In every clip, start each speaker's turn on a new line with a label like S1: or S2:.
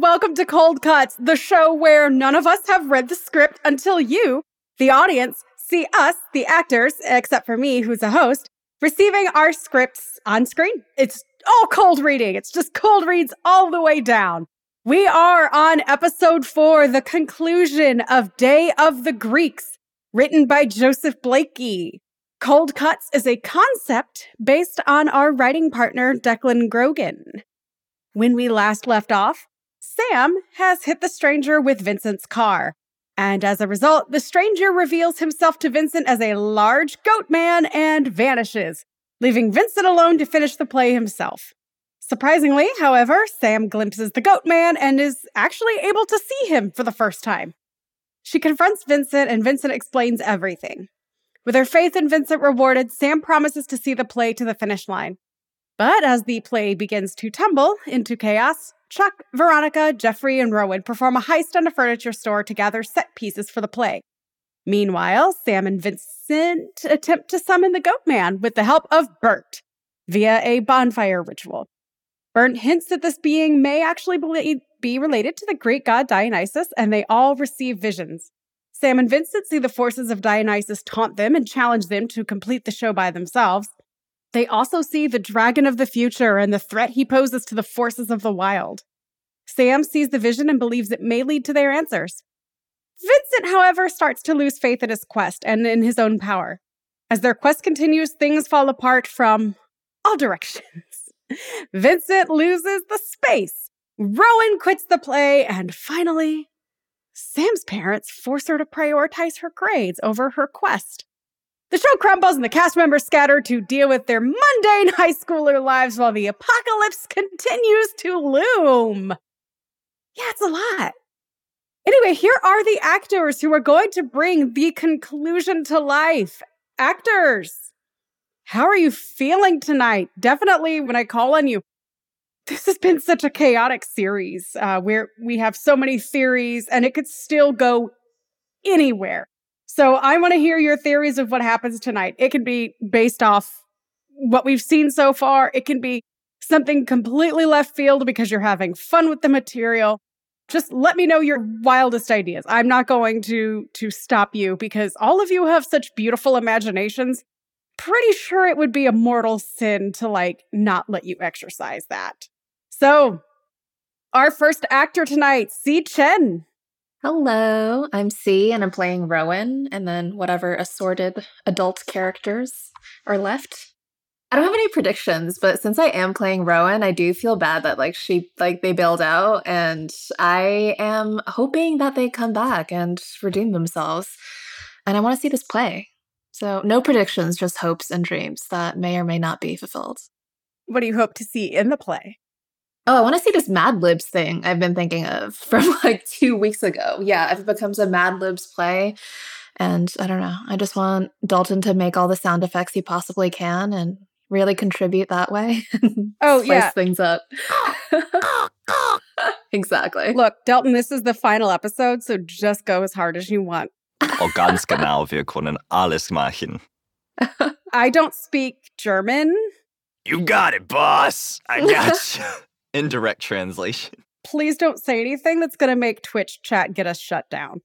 S1: welcome to Cold Cuts, the show where none of us have read the script until you, the audience, see us, the actors, except for me, who's a host, receiving our scripts on screen. It's all cold reading, it's just cold reads all the way down. We are on episode four, the conclusion of Day of the Greeks, written by Joseph Blakey. Cold Cuts is a concept based on our writing partner, Declan Grogan. When we last left off, Sam has hit the stranger with Vincent's car. And as a result, the stranger reveals himself to Vincent as a large goat man and vanishes, leaving Vincent alone to finish the play himself. Surprisingly, however, Sam glimpses the goat man and is actually able to see him for the first time. She confronts Vincent, and Vincent explains everything. With her faith in Vincent rewarded, Sam promises to see the play to the finish line. But as the play begins to tumble into chaos, Chuck, Veronica, Jeffrey, and Rowan perform a heist on a furniture store to gather set pieces for the play. Meanwhile, Sam and Vincent attempt to summon the goat man with the help of Bert via a bonfire ritual. Bert hints that this being may actually be related to the Greek god Dionysus, and they all receive visions. Sam and Vincent see the forces of Dionysus taunt them and challenge them to complete the show by themselves. They also see the dragon of the future and the threat he poses to the forces of the wild. Sam sees the vision and believes it may lead to their answers. Vincent, however, starts to lose faith in his quest and in his own power. As their quest continues, things fall apart from all directions. Vincent loses the space. Rowan quits the play, and finally, Sam's parents force her to prioritize her grades over her quest. The show crumbles and the cast members scatter to deal with their mundane high schooler lives while the apocalypse continues to loom. Yeah, it's a lot. Anyway, here are the actors who are going to bring the conclusion to life. Actors, how are you feeling tonight? Definitely, when I call on you, this has been such a chaotic series uh, where we have so many theories and it could still go anywhere. So I want to hear your theories of what happens tonight. It can be based off what we've seen so far, it can be something completely left field because you're having fun with the material. Just let me know your wildest ideas. I'm not going to to stop you because all of you have such beautiful imaginations. Pretty sure it would be a mortal sin to like not let you exercise that. So, our first actor tonight, Si Chen.
S2: Hello, I'm Si and I'm playing Rowan, and then whatever assorted adult characters are left. I don't have any predictions, but since I am playing Rowan, I do feel bad that like she like they bailed out, and I am hoping that they come back and redeem themselves. And I want to see this play. So no predictions, just hopes and dreams that may or may not be fulfilled.
S1: What do you hope to see in the play?
S2: Oh, I want to see this Mad Libs thing I've been thinking of from like two weeks ago. Yeah, if it becomes a Mad Libs play. And I don't know. I just want Dalton to make all the sound effects he possibly can and really contribute that way.
S1: oh, yeah.
S2: things up. exactly.
S1: Look, Dalton, this is the final episode, so just go as hard as you want.
S3: Oh, ganz genau, wir können alles machen.
S1: I don't speak German.
S3: You got it, boss. I got you. Indirect translation.
S1: Please don't say anything that's going to make Twitch chat get us shut down.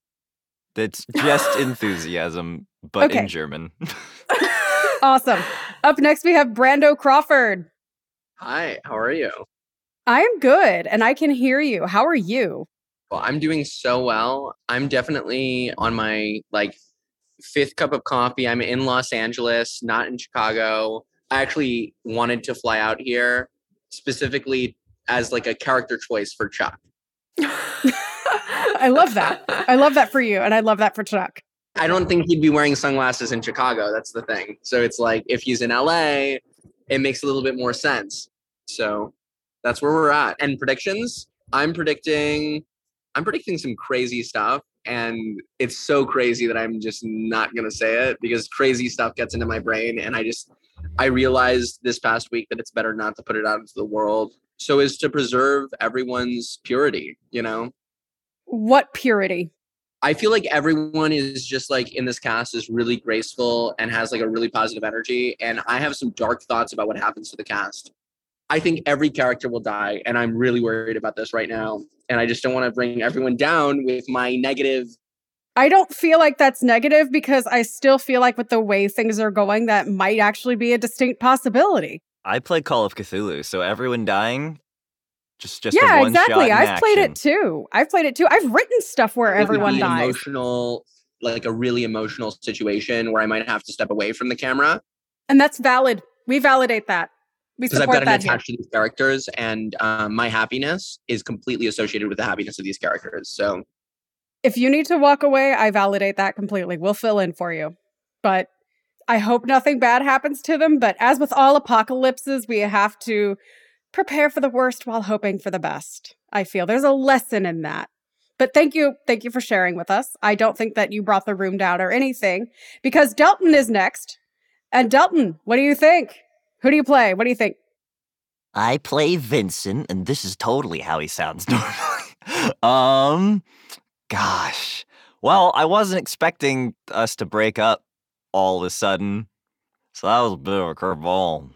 S3: That's just enthusiasm, but okay. in German.
S1: awesome. Up next, we have Brando Crawford.
S4: Hi, how are you?
S1: I'm good, and I can hear you. How are you?
S4: Well, I'm doing so well. I'm definitely on my like fifth cup of coffee. I'm in Los Angeles, not in Chicago. I actually wanted to fly out here specifically as like a character choice for Chuck.
S1: I love that. I love that for you, and I love that for Chuck.
S4: I don't think he'd be wearing sunglasses in Chicago. That's the thing. So it's like if he's in LA, it makes a little bit more sense. So that's where we're at. And predictions, I'm predicting I'm predicting some crazy stuff and it's so crazy that I'm just not going to say it because crazy stuff gets into my brain and I just I realized this past week that it's better not to put it out into the world so as to preserve everyone's purity, you know?
S1: What purity?
S4: I feel like everyone is just like in this cast is really graceful and has like a really positive energy. And I have some dark thoughts about what happens to the cast. I think every character will die, and I'm really worried about this right now. And I just don't want to bring everyone down with my negative.
S1: I don't feel like that's negative because I still feel like with the way things are going, that might actually be a distinct possibility.
S3: I play Call of Cthulhu, so everyone dying, just just
S1: yeah,
S3: one
S1: exactly. I've played it too. I've played it too. I've written stuff where
S4: it
S1: everyone
S4: be
S1: dies.
S4: Emotional, like a really emotional situation where I might have to step away from the camera
S1: And that's valid. We validate that. We
S4: because I've
S1: support
S4: gotten
S1: that here.
S4: to these characters, and um, my happiness is completely associated with the happiness of these characters. So
S1: If you need to walk away, I validate that completely. We'll fill in for you. But I hope nothing bad happens to them. But as with all apocalypses, we have to prepare for the worst while hoping for the best. I feel there's a lesson in that. But thank you. Thank you for sharing with us. I don't think that you brought the room down or anything because Delton is next. And Delton, what do you think? Who do you play? What do you think?
S3: I play Vincent, and this is totally how he sounds normally. um, gosh. Well, I wasn't expecting us to break up all of a sudden, so that was a bit of a curveball.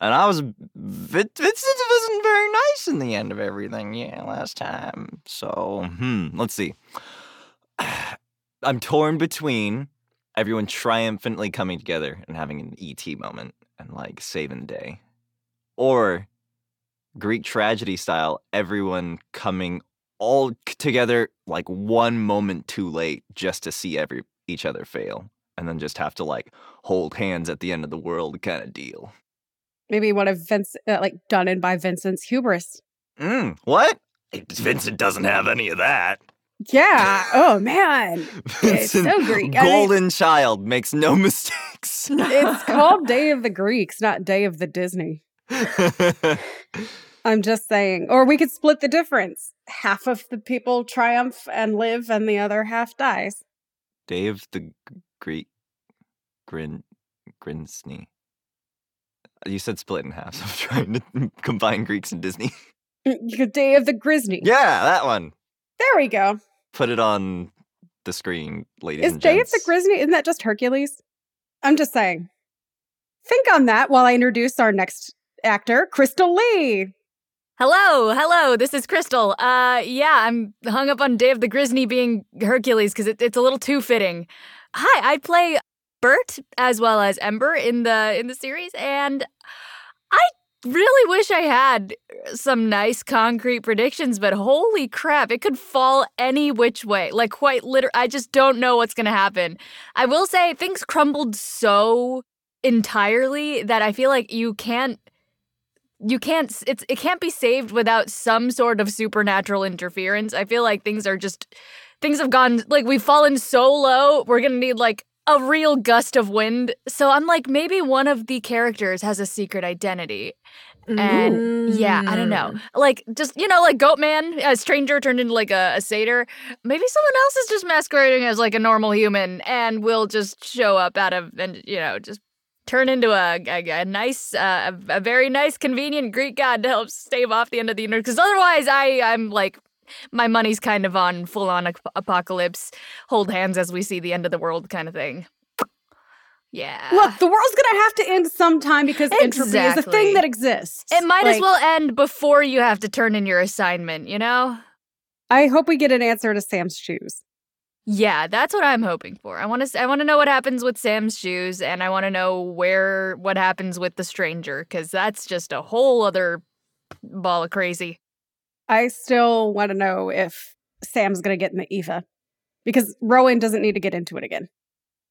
S3: And I was Vincent wasn't very nice in the end of everything, yeah, last time. So, hmm, let's see. I'm torn between everyone triumphantly coming together and having an ET moment and like saving the day, or Greek tragedy style, everyone coming all together like one moment too late just to see every each other fail, and then just have to like hold hands at the end of the world kind of deal.
S1: Maybe one of Vince, uh, like done in by Vincent's hubris.
S3: Mm, what? Vincent doesn't have any of that.
S1: Yeah. Oh man. It's so Greek. I mean-
S3: golden child, makes no mistakes.
S1: It's called Day of the Greeks, not Day of the Disney. I'm just saying. Or we could split the difference. Half of the people triumph and live, and the other half dies.
S3: Day of the Greek Grin Grinsney. You said split in half, so I'm trying to combine Greeks and Disney.
S1: You could Day of the Grisney.
S3: yeah, that one.
S1: There we go.
S3: Put it on the screen, ladies and gentlemen.
S1: Is
S3: and
S1: Day of the
S3: gents.
S1: Grisney, isn't that just Hercules? I'm just saying. Think on that while I introduce our next actor, Crystal Lee.
S5: Hello, hello. This is Crystal. Uh, yeah, I'm hung up on Day of the Grisney being Hercules because it, it's a little too fitting. Hi, I play Bert as well as Ember in the in the series, and I really wish I had uh, some nice concrete predictions, but holy crap, it could fall any which way. Like quite literally, I just don't know what's gonna happen. I will say things crumbled so entirely that I feel like you can't you can't it's it can't be saved without some sort of supernatural interference. I feel like things are just things have gone like we've fallen so low. We're to need like a real gust of wind. So I'm like maybe one of the characters has a secret identity. And yeah, I don't know. Like just you know like Goatman, a stranger turned into like a, a satyr. Maybe someone else is just masquerading as like a normal human and will just show up out of and you know just turn into a, a, a nice, uh, a, a very nice, convenient Greek god to help stave off the end of the universe. Because otherwise, I, I'm like, my money's kind of on full on ap- apocalypse, hold hands as we see the end of the world kind of thing. Yeah.
S1: Look, the world's gonna have to end sometime because entropy is a thing that exists.
S5: it might as well end before you have to turn in your assignment, you know?
S1: I hope we get an answer to Sam's shoes.
S5: Yeah, that's what I'm hoping for. I want to I want to know what happens with Sam's shoes and I want to know where what happens with the stranger cuz that's just a whole other ball of crazy.
S1: I still want to know if Sam's gonna get in the Eva because Rowan doesn't need to get into it again.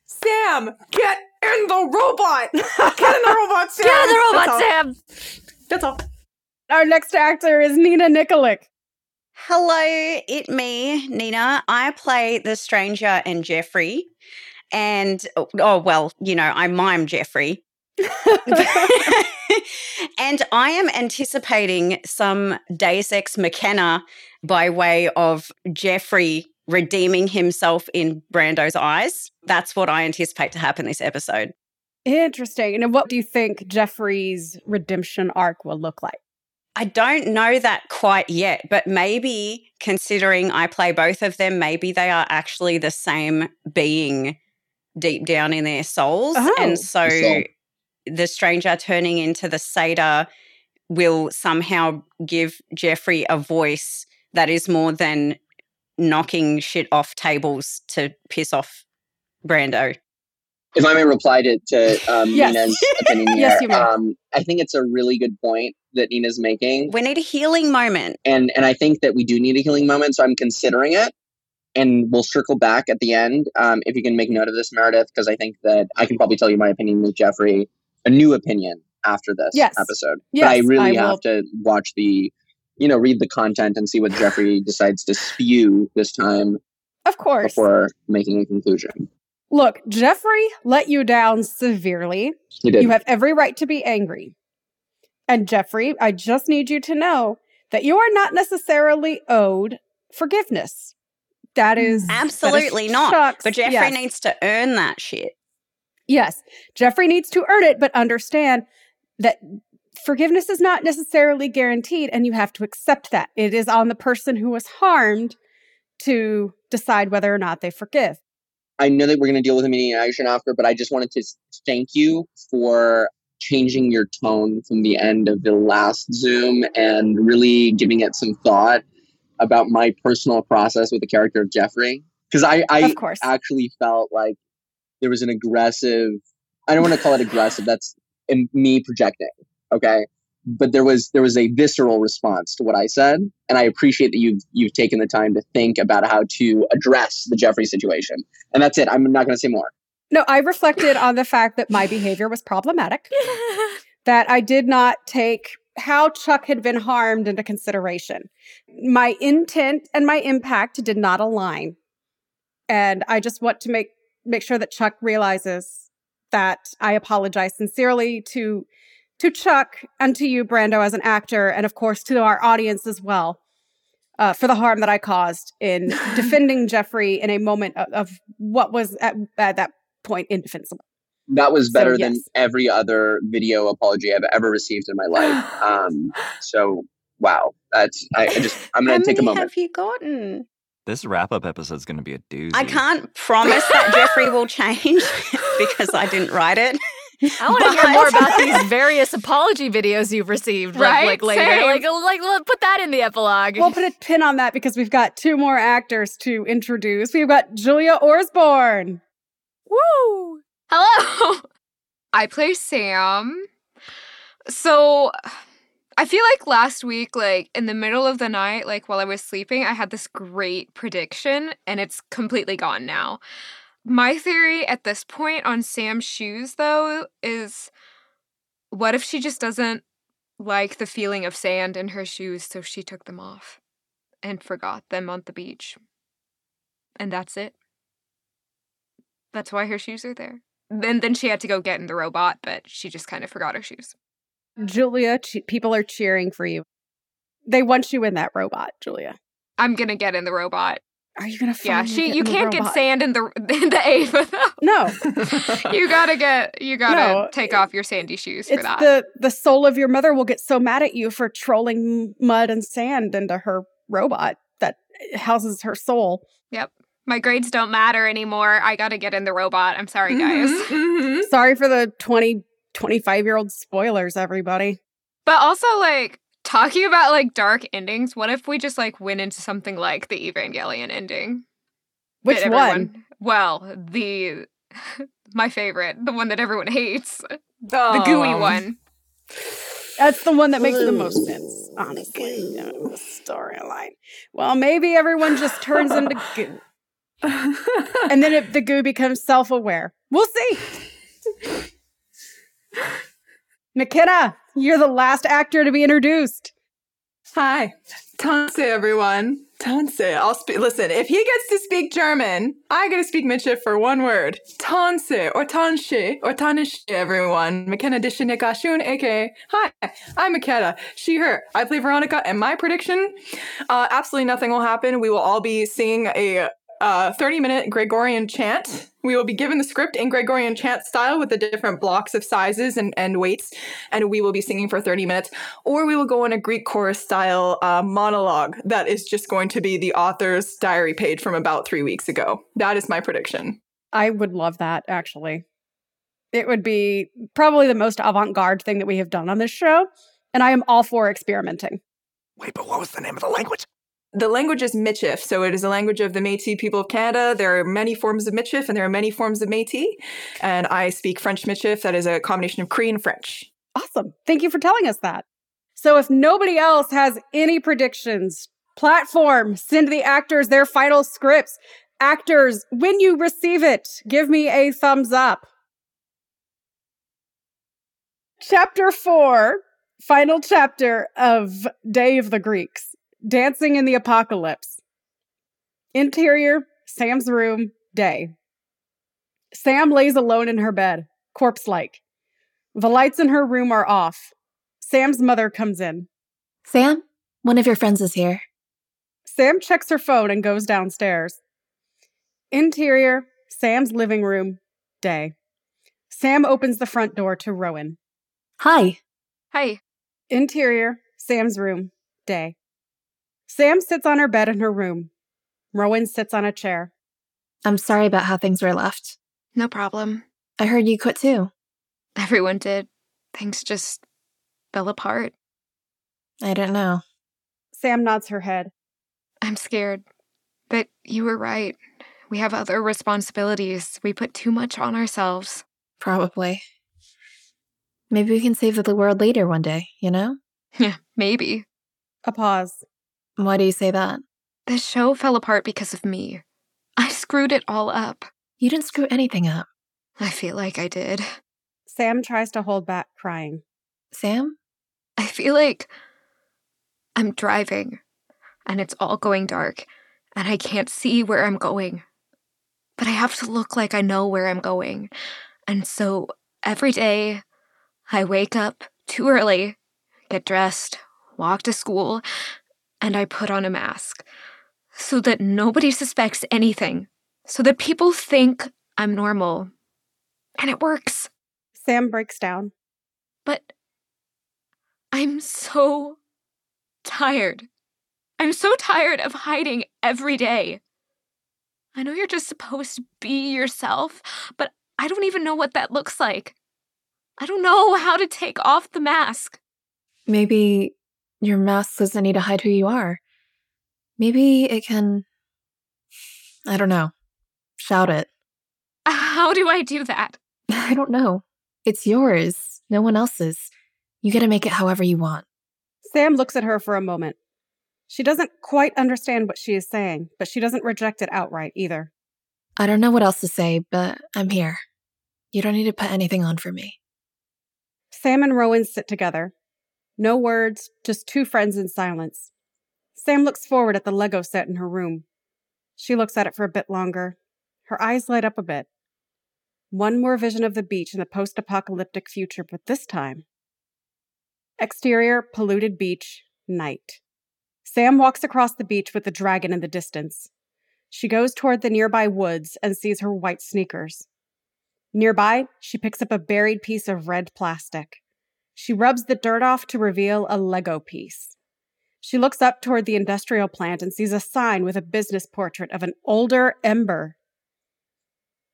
S6: Sam, get in the robot. Get in the robot, Sam.
S5: Get in the robot,
S6: That's all.
S5: Sam.
S6: That's all.
S1: Our next actor is Nina Nikolic.
S7: Hello, it me, Nina. I play the stranger and Jeffrey. And oh, oh, well, you know, I mime Jeffrey. and I am anticipating some Deus Ex McKenna by way of Jeffrey redeeming himself in Brando's eyes. That's what I anticipate to happen this episode.
S1: Interesting. And what do you think Jeffrey's redemption arc will look like?
S7: I don't know that quite yet, but maybe considering I play both of them, maybe they are actually the same being deep down in their souls.
S1: Oh.
S7: and so
S4: The soul.
S7: The stranger turning into the satyr will somehow give Jeffrey a voice that is more than knocking shit off tables to piss off Brando.
S4: If I may reply to, to um,
S1: Yes.
S4: Nina's opinion here,
S1: Yes, you may.
S4: um, I think it's a really good point that Nina's making.
S7: We need a healing moment.
S4: and and I think that we do need a healing moment, so I'm considering it. And we'll circle back at the end um, if you can make note of this, Meredith, because I think that I can probably tell you my opinion with Jeffrey, a new opinion after this
S1: Yes.
S4: episode.
S1: Yes,
S4: but I really
S1: I will-
S4: have to watch the, you know, read the content and see what Jeffrey decides to spew this time
S1: Of course.
S4: before making a conclusion.
S1: Look, Jeffrey let you down severely.
S4: He did.
S1: You have every right to be angry. And Jeffrey, I just need you to know that you are not necessarily owed forgiveness. That is that is
S7: Absolutely not.
S1: Chuck's-
S7: But Jeffrey
S1: yes.
S7: needs to earn that shit.
S1: Yes, Jeffrey needs to earn it, but understand that forgiveness is not necessarily guaranteed, and you have to accept that. It is on the person who was harmed to decide whether or not they forgive.
S4: I know that we're going to deal with immediate action after, but I just wanted to thank you for changing your tone from the end of the last Zoom and really giving it some thought about my personal process with the character of Jeffrey. Because I, I
S1: of course.
S4: actually felt like there was an aggressive, I don't want to call it aggressive, that's me projecting, okay? But there was there was a visceral response to what I said, and I appreciate that you've you've taken the time to think about how to address the Jeffrey situation. And that's it. I'm not going to say more.
S1: no, I reflected on the fact that my behavior was problematic, that I did not take how Chuck had been harmed into consideration. My intent and my impact did not align. And I just want to make make sure that Chuck realizes that I apologize sincerely to to Chuck and to you, Brando, as an actor, and of course to our audience as well, uh, for the harm that I caused in defending Jeffrey in a moment of, of what was at, at that point indefensible.
S4: That was
S1: So,
S4: better than every other video apology I've ever received in my life. Um, so wow, that's I, I just I'm going to take a
S7: many
S4: moment.
S7: have you gotten?
S3: This wrap up episode is going to be a doozy.
S7: I can't promise that Jeffrey will change because I didn't write it.
S5: I want to hear more about these various apology videos you've received, like-
S6: Right?
S5: like, later.
S6: Same.
S5: Like, like, put that in the epilogue.
S1: We'll put a pin on that because we've got two more actors to introduce. We've got Julia Orsborn.
S5: Woo!
S6: Hello. I play Sam. So I feel like last week, like in the middle of the night, like while I was sleeping, I had this great prediction and it's completely gone now. My theory at this point on Sam's shoes, though, is what if she just doesn't like the feeling of sand in her shoes, so she took them off and forgot them on the beach? And that's it. That's why her shoes are there. Then then she had to go get in the robot, but she just kind of forgot her shoes.
S1: Julia, che- people are cheering for you. They want you in that robot, Julia.
S6: I'm gonna get in the robot.
S1: Are you gonna?
S6: Yeah, she you can't get sand in the in the Eva though.
S1: No,
S6: You gotta get you gotta
S1: No,
S6: take off your sandy shoes for
S1: it's
S6: that.
S1: the the soul of your mother will get so mad at you for trolling mud and sand into her robot that houses her soul. Yep.
S6: My grades don't matter anymore. I gotta get in the robot. I'm sorry, guys.
S1: Mm-hmm.
S6: Mm-hmm.
S8: Mhm,
S1: Sorry for the 20, 25 year old spoilers, everybody.
S6: But also like talking about like dark endings, what if we just like went into something like the Evangelion ending?
S1: Which
S6: that
S1: one?
S6: Well, the my favorite, the one that everyone hates, the
S8: mhm.
S6: gooey
S8: Um,
S6: one.
S1: That's the one that makes the most sense, honestly. Yeah, the storyline. Well, maybe everyone just turns into goo. And then it, the goo becomes self aware. We'll see. McKenna, you're the last actor to be introduced.
S8: Hi, Tanse, everyone. Tanse. I'll speak. Listen, if he gets to speak German, I get to speak Michif for one word. Tanse or Tanshe or Tanish, everyone. McKenna Dishinikashun, aka Hi, I'm McKenna. She, her. I play Veronica, and my prediction uh, absolutely nothing will happen. We will all be singing a uh, 30 minute Gregorian chant. We will be given the script in Gregorian chant style with the different blocks of sizes and, and weights, and we will be singing for 30 minutes. Or we will go on a Greek chorus style uh, monologue that is just going to be the author's diary page from about three weeks ago. That is my prediction.
S1: I would love that, actually. It would be probably the most avant garde thing that we have done on this show. and I am all for experimenting.
S3: Wait, but what was the name of the language?
S8: The language is Michif, so it is a language of the Métis people of Canada. There are many forms of Michif, and there are many forms of Métis. And I speak French Michif. That is a combination of Cree and French.
S1: Awesome. Thank you for telling us that. So, if nobody else has any predictions, platform, send the actors their final scripts. Actors, when you receive it, give me a thumbs up. Chapter four, final chapter of Day of the Greeks Dancing in the Apocalypse. Interior, Sam's room, day. Sam lays alone in her bed, corpse like. The lights in her room are off. Sam's mother comes in.
S2: Sam, one of your friends is here.
S1: Sam checks her phone and goes downstairs. Interior, Sam's living room, day. Sam opens the front door to Rowan.
S2: Hi.
S6: Hi.
S1: Interior, Sam's room, day. Sam sits on her bed in her room. Rowan sits on a chair.
S2: I'm sorry about how things were left.
S6: No problem.
S2: I heard you quit too.
S6: Everyone did. Things just fell apart.
S2: I don't know.
S1: Sam nods her head.
S6: I'm scared. But you were right. We have other responsibilities. We put too much on ourselves.
S2: Probably. Maybe we can save the world later one day, you know?
S6: Yeah, maybe.
S1: A pause.
S2: Why do you say that?
S6: The show fell apart because of me. I screwed it all up.
S2: You didn't screw anything up.
S6: I feel like I did.
S1: Sam tries to hold back crying.
S2: Sam?
S6: I feel like I'm driving and it's all going dark and I can't see where I'm going. But I have to look like I know where I'm going. And so every day I wake up too early, get dressed, walk to school, and I put on a mask so that nobody suspects anything, so that people think I'm normal. And it works.
S1: Sam breaks down.
S6: But I'm so tired. I'm so tired of hiding every day. I know you're just supposed to be yourself, but I don't even know what that looks like. I don't know how to take off the mask.
S2: Maybe your mask doesn't need to hide who you are. Maybe it can. I don't know. Shout it.
S6: How do I do that?
S2: I don't know. It's yours, no one else's. You get to make it however you want.
S1: Sam looks at her for a moment. She doesn't quite understand what she is saying, but she doesn't reject it outright either.
S2: I don't know what else to say, but I'm here. You don't need to put anything on for me.
S1: Sam and Rowan sit together. No words, just two friends in silence. Sam looks forward at the Lego set in her room. She looks at it for a bit longer. Her eyes light up a bit. One more vision of the beach in the post apocalyptic future, but this time. Exterior, polluted beach, night. Sam walks across the beach with the dragon in the distance. She goes toward the nearby woods and sees her white sneakers. Nearby, she picks up a buried piece of red plastic. She rubs the dirt off to reveal a Lego piece. She looks up toward the industrial plant and sees a sign with a business portrait of an older Ember.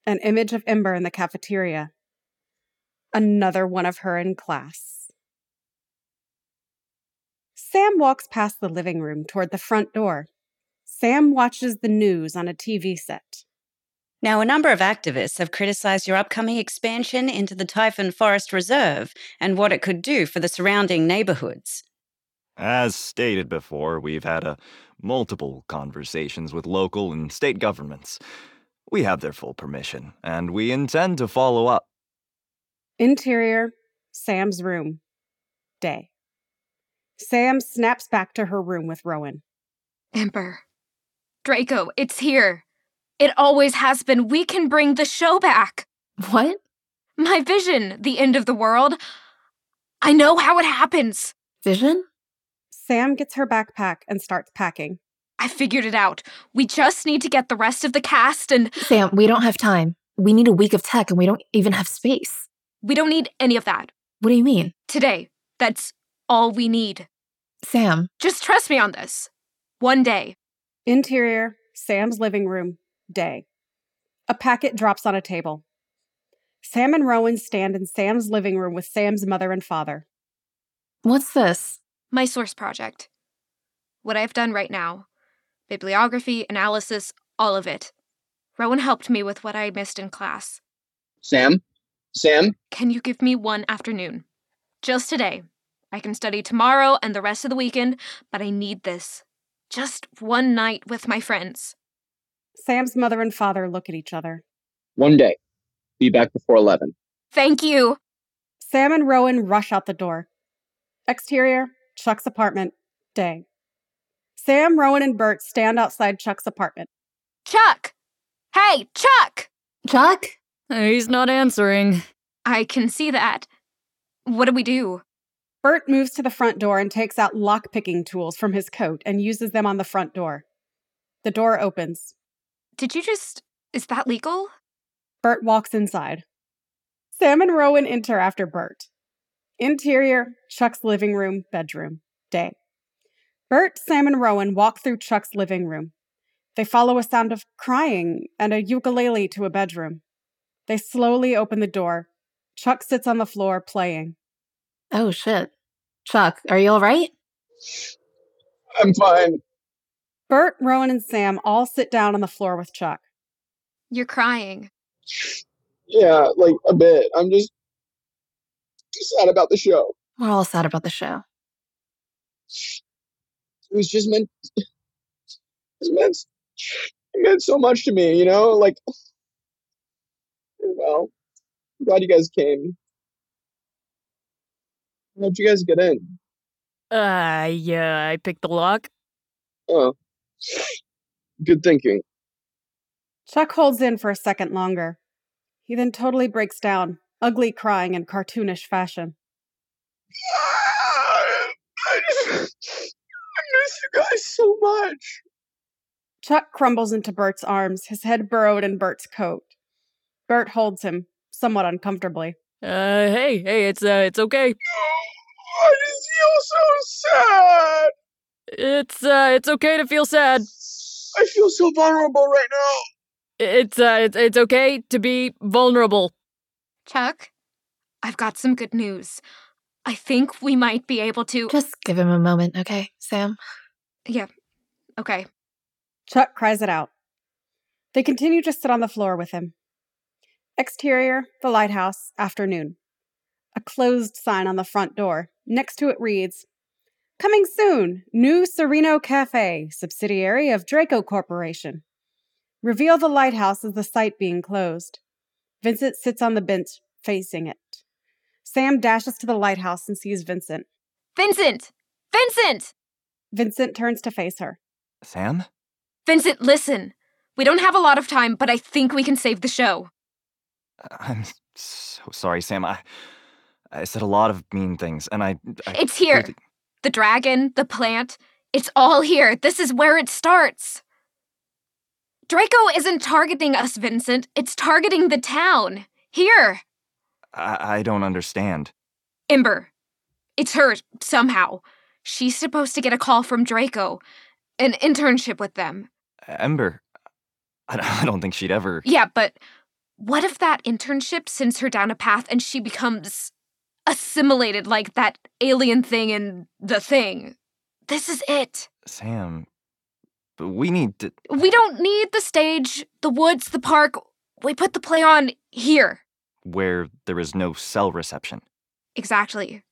S1: An image of Ember in the cafeteria. Another one of her in class. Sam walks past the living room toward the front door. Sam watches the news on a TV set.
S7: Now, a number of activists have criticized your upcoming expansion into the Typhon Forest Reserve and what it could do for the surrounding neighborhoods.
S3: As stated before, we've had a multiple conversations with local and state governments. We have their full permission, and we intend to follow up.
S1: Interior, Sam's room. Day. Sam snaps back to her room with Rowan.
S6: Ember. Draco, it's here. It always has been. We can bring the show back.
S2: What?
S6: My vision, the end of the world. I know how it happens.
S2: Vision?
S1: Sam gets her backpack and starts packing.
S6: I figured it out. We just need to get the rest of the cast and
S2: Sam, we don't have time. We need a week of tech and we don't even have space.
S6: we don't need any of that.
S2: What do you mean?
S6: Today, that's all we need.
S2: Sam,
S6: Just trust me on this. One day.
S1: Interior, Sam's living room. Day. A packet drops on a table. Sam and Rowan stand in Sam's living room with Sam's mother and father.
S2: What's this?
S6: My source project. What I've done right now bibliography, analysis, all of it. Rowan helped me with what I missed in class.
S4: Sam? Sam?
S6: Can you give me one afternoon? Just today. I can study tomorrow and the rest of the weekend, but I need this. Just one night with my friends.
S1: Sam's mother and father look at each other.
S4: One day. Be back before 11.
S6: Thank you.
S1: Sam and Rowan rush out the door. Exterior, Chuck's apartment, day. Sam, Rowan, and Bert stand outside Chuck's apartment.
S6: Chuck! Hey, Chuck!
S2: Chuck?
S5: He's not answering.
S6: I can see that. What do we do?
S1: Bert moves to the front door and takes out lock-picking tools from his coat and uses them on the front door. The door opens.
S6: Did you just. Is that legal?
S1: Bert walks inside. Sam and Rowan enter after Bert. Interior, Chuck's living room, bedroom, day. Bert, Sam, and Rowan walk through Chuck's living room. They follow a sound of crying and a ukulele to a bedroom. They slowly open the door. Chuck sits on the floor playing.
S2: Oh, shit. Chuck, are you all right?
S4: I'm fine.
S1: Bert, Rowan, and Sam all sit down on the floor with Chuck.
S6: You're crying.
S4: Yeah, like a bit. I'm just sad about the show.
S2: We're all sad about the show.
S4: It was just meant. It meant. It meant so much to me, you know. Like, well, I'm glad you guys came. How'd you guys get in?
S5: Uh, yeah, I picked the lock.
S4: Oh, good thinking.
S1: Chuck holds in for a second longer. He then totally breaks down, ugly crying in cartoonish fashion.
S4: I miss you guys so much.
S1: Chuck crumbles into Bert's arms, his head burrowed in Bert's coat. Bert holds him, somewhat uncomfortably.
S5: Uh, hey, hey, it's uh, it's okay.
S4: I just feel so sad.
S5: It's uh, it's okay to feel sad.
S4: I feel so vulnerable right now.
S5: It's uh, it's it's okay to be vulnerable.
S6: Chuck, I've got some good news. I think we might be able to.
S2: Just give him a moment, okay, Sam?
S6: Yeah. Okay.
S1: Chuck cries it out. They continue to sit on the floor with him. Exterior, the lighthouse, afternoon. A closed sign on the front door. Next to it reads Coming soon, new Sereno Cafe, subsidiary of Draco Corporation. Reveal the lighthouse as the site being closed. Vincent sits on the bench facing it. Sam dashes to the lighthouse and sees Vincent.
S6: Vincent! Vincent!
S1: Vincent turns to face her.
S3: Sam?
S6: Vincent, listen. We don't have a lot of time, but I think we can save the show.
S3: Uh, I'm so sorry, Sam. I I said a lot of mean things, and I. I
S6: It's here.
S3: really-
S6: The dragon, the plant, it's all here. This is where it starts. Draco isn't targeting us, Vincent. It's targeting the town. Here.
S3: I, I don't understand.
S6: Ember. It's her, somehow. She's supposed to get a call from Draco. An internship with them.
S3: Ember. I, I don't think she'd ever.
S6: Yeah, but what if that internship sends her down a path and she becomes assimilated like that alien thing in the thing? This is it.
S3: Sam. But we need to.
S6: We don't need the stage, the woods, the park. We put the play on here.
S3: Where there is no cell reception.
S6: Exactly.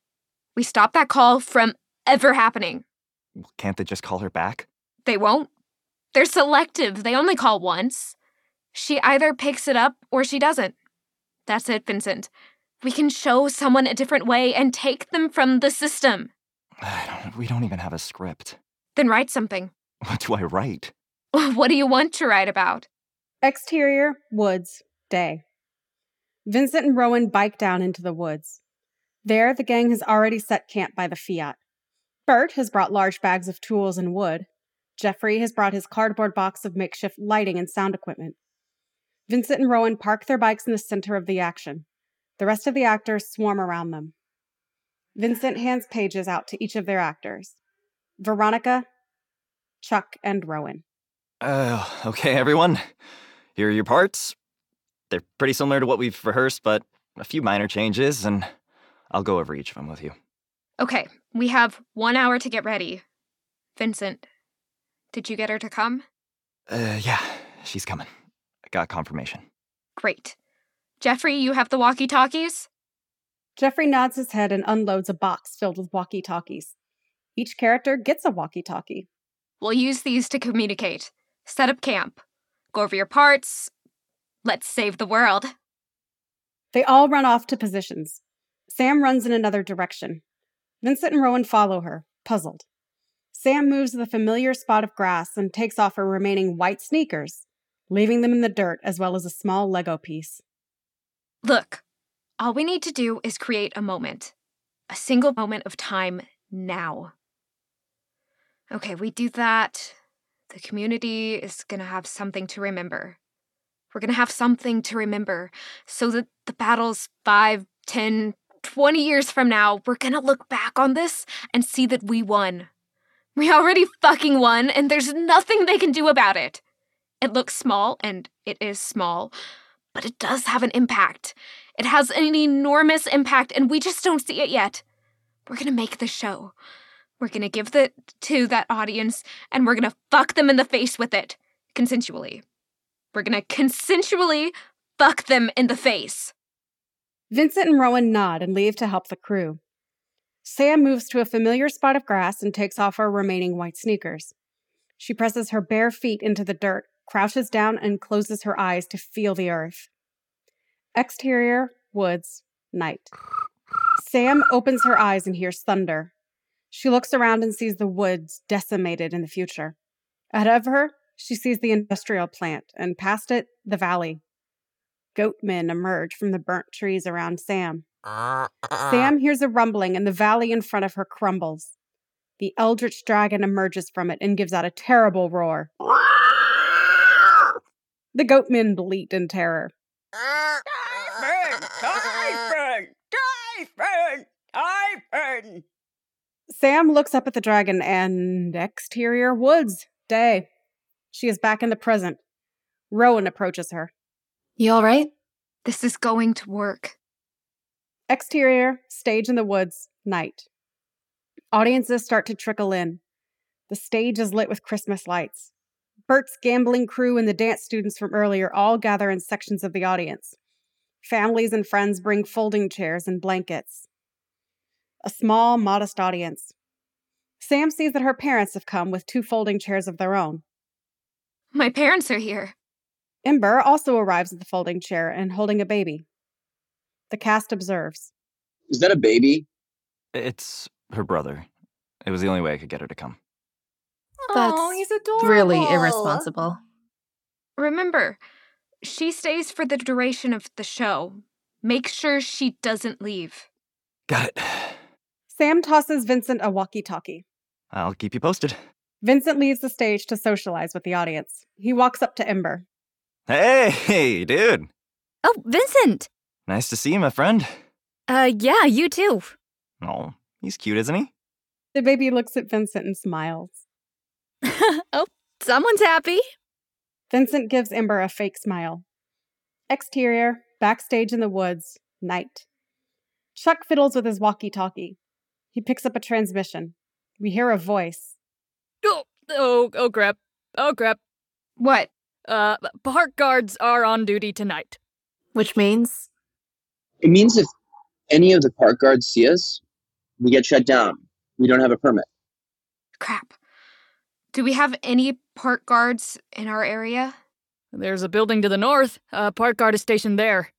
S6: We stop that call from ever happening.
S3: Can't they just call her back?
S6: They won't. They're selective. They only call once. She either picks it up or she doesn't. That's it, Vincent. We can show someone a different way and take them from the system.
S3: I don't, we don't even have a script.
S6: Then write something.
S3: What do I write?
S6: What do you want to write about?
S1: Exterior, woods, day. Vincent and Rowan bike down into the woods. There, the gang has already set camp by the Fiat. Bert has brought large bags of tools and wood. Jeffrey has brought his cardboard box of makeshift lighting and sound equipment. Vincent and Rowan park their bikes in the center of the action. The rest of the actors swarm around them. Vincent hands pages out to each of their actors Veronica, Chuck, and Rowan.
S3: Uh, okay, everyone. Here are your parts. They're pretty similar to what we've rehearsed, but a few minor changes, and I'll go over each of them with you.
S6: Okay, We have one hour to get ready. Vincent, did you get her to come?
S3: Uh, yeah, she's coming. I got confirmation.
S6: Great. Jeffrey, you have the walkie talkies?
S1: Jeffrey nods his head and unloads a box filled with walkie talkies. Each character gets a walkie talkie.
S6: We'll use these to communicate. Set up camp. Go over your parts. Let's save the world.
S1: They all run off to positions. Sam runs in another direction. Vincent and Rowan follow her, puzzled. Sam moves to the familiar spot of grass and takes off her remaining white sneakers, leaving them in the dirt as well as a small Lego piece.
S6: Look, all we need to do is create a moment. A single moment of time now. Okay, we do that. The community is gonna have something to remember. We're gonna have something to remember so that the battles 5, 10, 20 years from now, we're gonna look back on this and see that we won. We already fucking won, and there's nothing they can do about it. It looks small, and it is small, but it does have an impact. It has an enormous impact, and we just don't see it yet. We're gonna make the show. We're gonna give that to that audience, and we're gonna fuck them in the face with it, consensually. We're gonna consensually fuck them in the face.
S1: Vincent and Rowan nod and leave to help the crew. Sam moves to a familiar spot of grass and takes off her remaining white sneakers. She presses her bare feet into the dirt, crouches down, and closes her eyes to feel the earth. Exterior, woods, night. Sam opens her eyes and hears thunder. She looks around and sees the woods decimated in the future. Ahead of her, she sees the industrial plant, and past it, the valley. Goat men emerge from the burnt trees around Sam. Sam hears a rumbling, and the valley in front of her crumbles. The eldritch dragon emerges from it and gives out a terrible roar. The goat men bleat in terror. Sam looks up at the dragon and exterior woods, day. She is back in the present. Rowan approaches her.
S2: You all right?
S6: This is going to work.
S1: Exterior, stage in the woods, night. Audiences start to trickle in. The stage is lit with Christmas lights. Bert's gambling crew and the dance students from earlier all gather in sections of the audience. Families and friends bring folding chairs and blankets. A small, modest audience. Sam sees that her parents have come with two folding chairs of their own.
S6: My parents are here.
S1: Ember also arrives at the folding chair and holding a baby. The cast observes.
S9: Is that a baby?
S3: It's her brother. It was the only way I could get her to come.
S2: That's
S8: oh, he's adorable.
S2: really irresponsible.
S6: Remember, she stays for the duration of the show. Make sure she doesn't leave.
S3: Got it.
S1: Sam tosses Vincent a walkie talkie.
S3: I'll keep you posted.
S1: Vincent leaves the stage to socialize with the audience. He walks up to Ember.
S3: Hey, dude.
S5: Oh, Vincent!
S3: Nice to see you, my friend.
S5: Uh, yeah, you too.
S3: Oh, he's cute, isn't he?
S1: The baby looks at Vincent and smiles.
S5: oh, someone's happy.
S1: Vincent gives Ember a fake smile. Exterior, backstage in the woods, night. Chuck fiddles with his walkie talkie. He picks up a transmission. We hear a voice.
S5: Oh, oh, oh, crap. Oh, crap.
S6: What?
S5: Uh, park guards are on duty tonight.
S2: Which means
S9: It means if any of the park guards see us, we get shut down. We don't have a permit.
S6: Crap. Do we have any park guards in our area?
S5: There's a building to the north. A park guard is stationed there.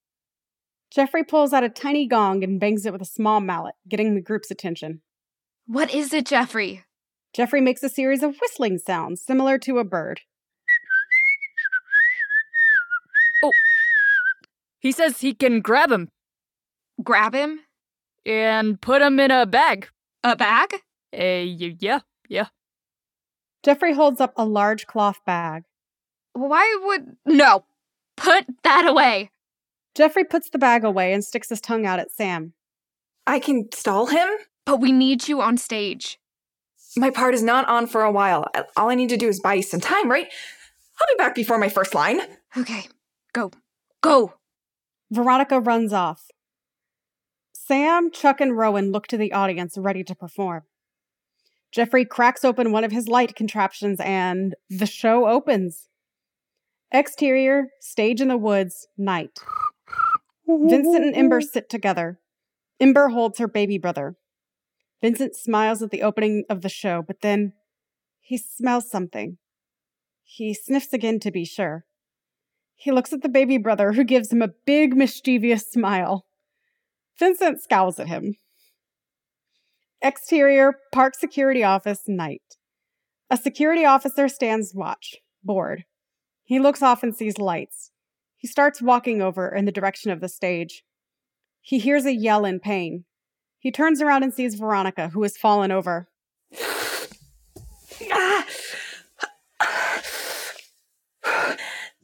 S1: Jeffrey pulls out a tiny gong and bangs it with a small mallet, getting the group's attention.
S6: What is it, Jeffrey?
S1: Jeffrey makes a series of whistling sounds similar to a bird. Oh.
S5: He says he can grab him
S6: Grab him?
S5: and put him in a bag.
S6: A bag?
S5: Uh, yeah, yeah.
S1: Jeffrey holds up a large cloth bag.
S6: Why would. No! Put that away!
S1: Jeffrey puts the bag away and sticks his tongue out at Sam.
S8: I can stall him?
S6: But we need you on stage.
S8: My part is not on for a while. All I need to do is buy you some time, right? I'll be back before my first line.
S6: Okay, go. Go!
S1: Veronica runs off. Sam, Chuck, and Rowan look to the audience ready to perform. Jeffrey cracks open one of his light contraptions and the show opens. Exterior, stage in the woods, night. Vincent and Ember sit together. Ember holds her baby brother. Vincent smiles at the opening of the show, but then he smells something. He sniffs again to be sure. He looks at the baby brother, who gives him a big, mischievous smile. Vincent scowls at him. Exterior, park security office, night. A security officer stands watch, bored. He looks off and sees lights. He starts walking over in the direction of the stage. He hears a yell in pain. He turns around and sees Veronica, who has fallen over.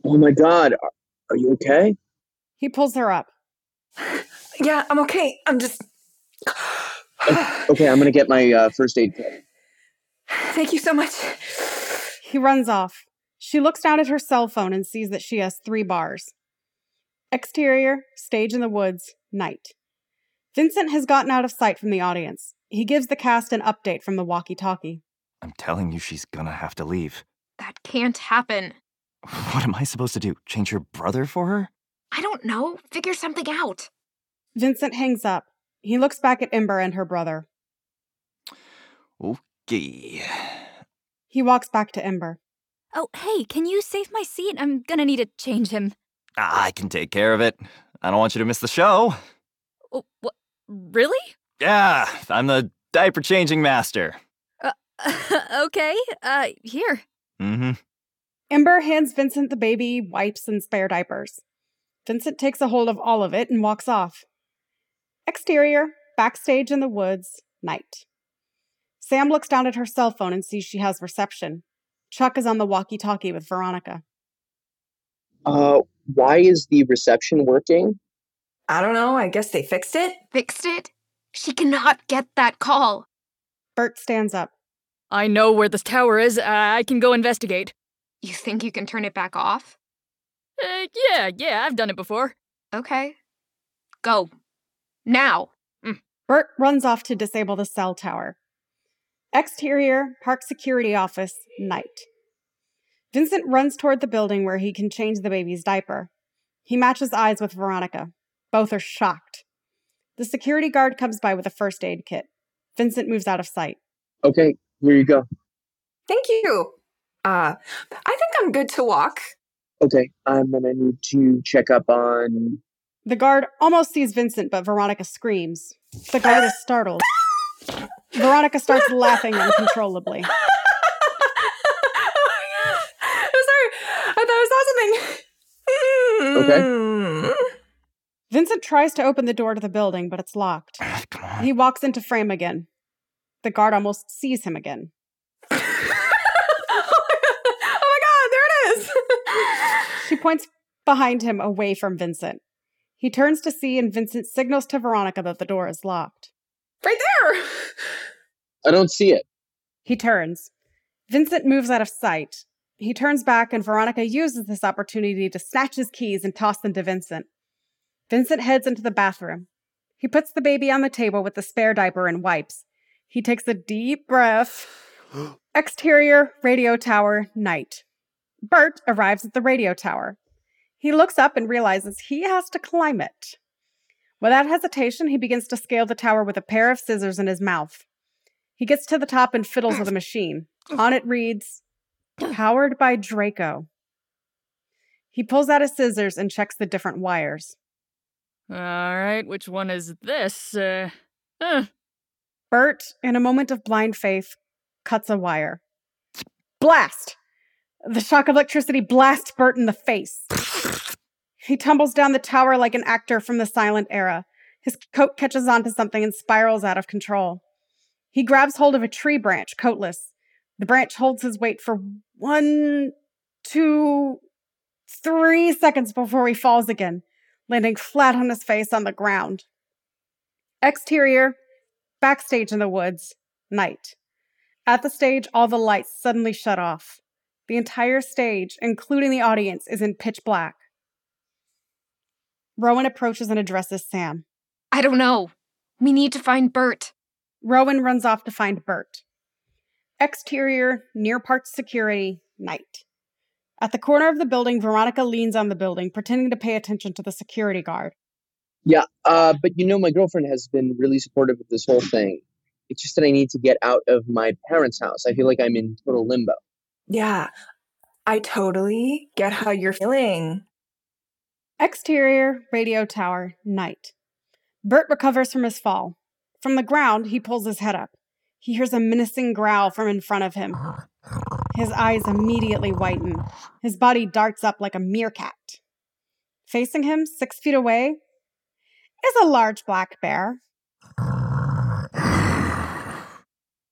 S9: Oh my god, are, are you okay?
S1: He pulls her up.
S8: Yeah, I'm okay. I'm just.
S9: Okay, I'm gonna get my uh, first aid kit.
S8: Thank you so much.
S1: He runs off. She looks down at her cell phone and sees that she has three bars. Exterior, stage in the woods, night. Vincent has gotten out of sight from the audience. He gives the cast an update from the walkie talkie.
S3: I'm telling you, she's gonna have to leave.
S6: That can't happen.
S3: What am I supposed to do? Change your brother for her?
S6: I don't know. Figure something out.
S1: Vincent hangs up. He looks back at Ember and her brother.
S3: Okay.
S1: He walks back to Ember.
S5: Oh, hey, can you save my seat? I'm gonna need to change him.
S3: I can take care of it. I don't want you to miss the show.
S5: Oh, what? Really?
S3: Yeah, I'm the diaper changing master.
S5: Uh, okay. Uh, here.
S3: Mm-hmm.
S1: Ember hands Vincent the baby wipes and spare diapers. Vincent takes a hold of all of it and walks off. Exterior, backstage in the woods, night. Sam looks down at her cell phone and sees she has reception. Chuck is on the walkie talkie with Veronica.
S9: Uh, why is the reception working?
S8: I don't know. I guess they fixed it.
S6: Fixed it? She cannot get that call.
S1: Bert stands up.
S5: I know where this tower is. Uh, I can go investigate.
S6: You think you can turn it back off?
S5: Uh, yeah, yeah, I've done it before.
S6: Okay. Go. Now.
S1: Bert runs off to disable the cell tower. Exterior, park security office, night. Vincent runs toward the building where he can change the baby's diaper. He matches eyes with Veronica. Both are shocked. The security guard comes by with a first aid kit. Vincent moves out of sight.
S9: Okay, here you go.
S8: Thank you. Uh, I think I'm good to walk.
S9: Okay, I'm gonna need to check up on.
S1: The guard almost sees Vincent, but Veronica screams. The guard is startled. Veronica starts laughing uncontrollably.
S8: I'm sorry. I thought I saw something.
S9: Okay.
S1: Vincent tries to open the door to the building, but it's locked.
S3: Ah, Come on.
S1: He walks into frame again. The guard almost sees him again.
S8: oh my god, there it is.
S1: She points behind him away from Vincent. He turns to see, and Vincent signals to Veronica that the door is locked.
S8: right there.
S9: I don't see it.
S1: He turns. Vincent moves out of sight. He turns back, and Veronica uses this opportunity to snatch his keys and toss them to Vincent. Vincent heads into the bathroom. He puts the baby on the table with the spare diaper and wipes. He takes a deep breath. Exterior, radio tower, night. Bert arrives at the radio tower. He looks up and realizes he has to climb it. Without hesitation, he begins to scale the tower with a pair of scissors in his mouth. He gets to the top and fiddles with a machine. On it reads, Powered by Draco. He pulls out his scissors and checks the different wires.
S5: All right, which one is this? Uh, huh.
S1: Bert, in a moment of blind faith, cuts a wire. Blast! The shock of electricity blasts Bert in the face. He tumbles down the tower like an actor from the silent era. His coat catches onto something and spirals out of control. He grabs hold of a tree branch, coatless. The branch holds his weight for one, two, three seconds before he falls again, landing flat on his face on the ground. Exterior, backstage in the woods, night. At the stage, all the lights suddenly shut off. The entire stage, including the audience, is in pitch black. Rowan approaches and addresses Sam.
S6: I don't know. We need to find Bert.
S1: Rowan runs off to find Bert. Exterior, near parts security, night. At the corner of the building, Veronica leans on the building, pretending to pay attention to the security guard.
S9: Yeah, uh, but you know, my girlfriend has been really supportive of this whole thing. It's just that I need to get out of my parents' house. I feel like I'm in total limbo.
S8: Yeah, I totally get how you're feeling.
S1: Exterior, radio tower, night. Bert recovers from his fall. From the ground, he pulls his head up. He hears a menacing growl from in front of him. His eyes immediately whiten. His body darts up like a meerkat. Facing him, six feet away, is a large black bear.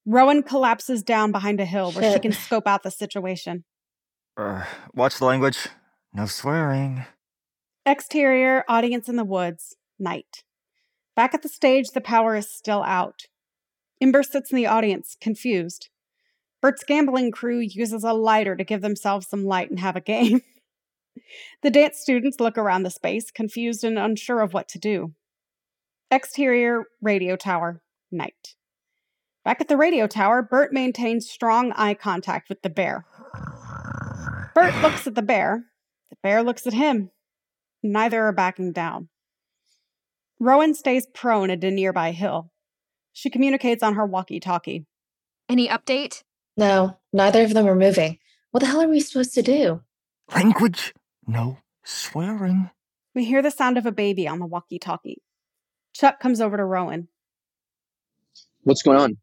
S1: Rowan collapses down behind a hill where she can scope out the situation.
S3: Uh, watch the language. No swearing.
S1: Exterior, audience in the woods, night. Back at the stage, the power is still out. Ember sits in the audience, confused. Bert's gambling crew uses a lighter to give themselves some light and have a game. the dance students look around the space, confused and unsure of what to do. Exterior, radio tower, night. Back at the radio tower, Bert maintains strong eye contact with the bear. Bert looks at the bear. The bear looks at him. Neither are backing down. Rowan stays prone at a nearby hill. She communicates on her walkie talkie.
S6: Any update?
S2: No, neither of them are moving. What the hell are we supposed to do?
S3: Language. No swearing.
S1: We hear the sound of a baby on the walkie talkie. Chuck comes over to Rowan.
S9: What's going on?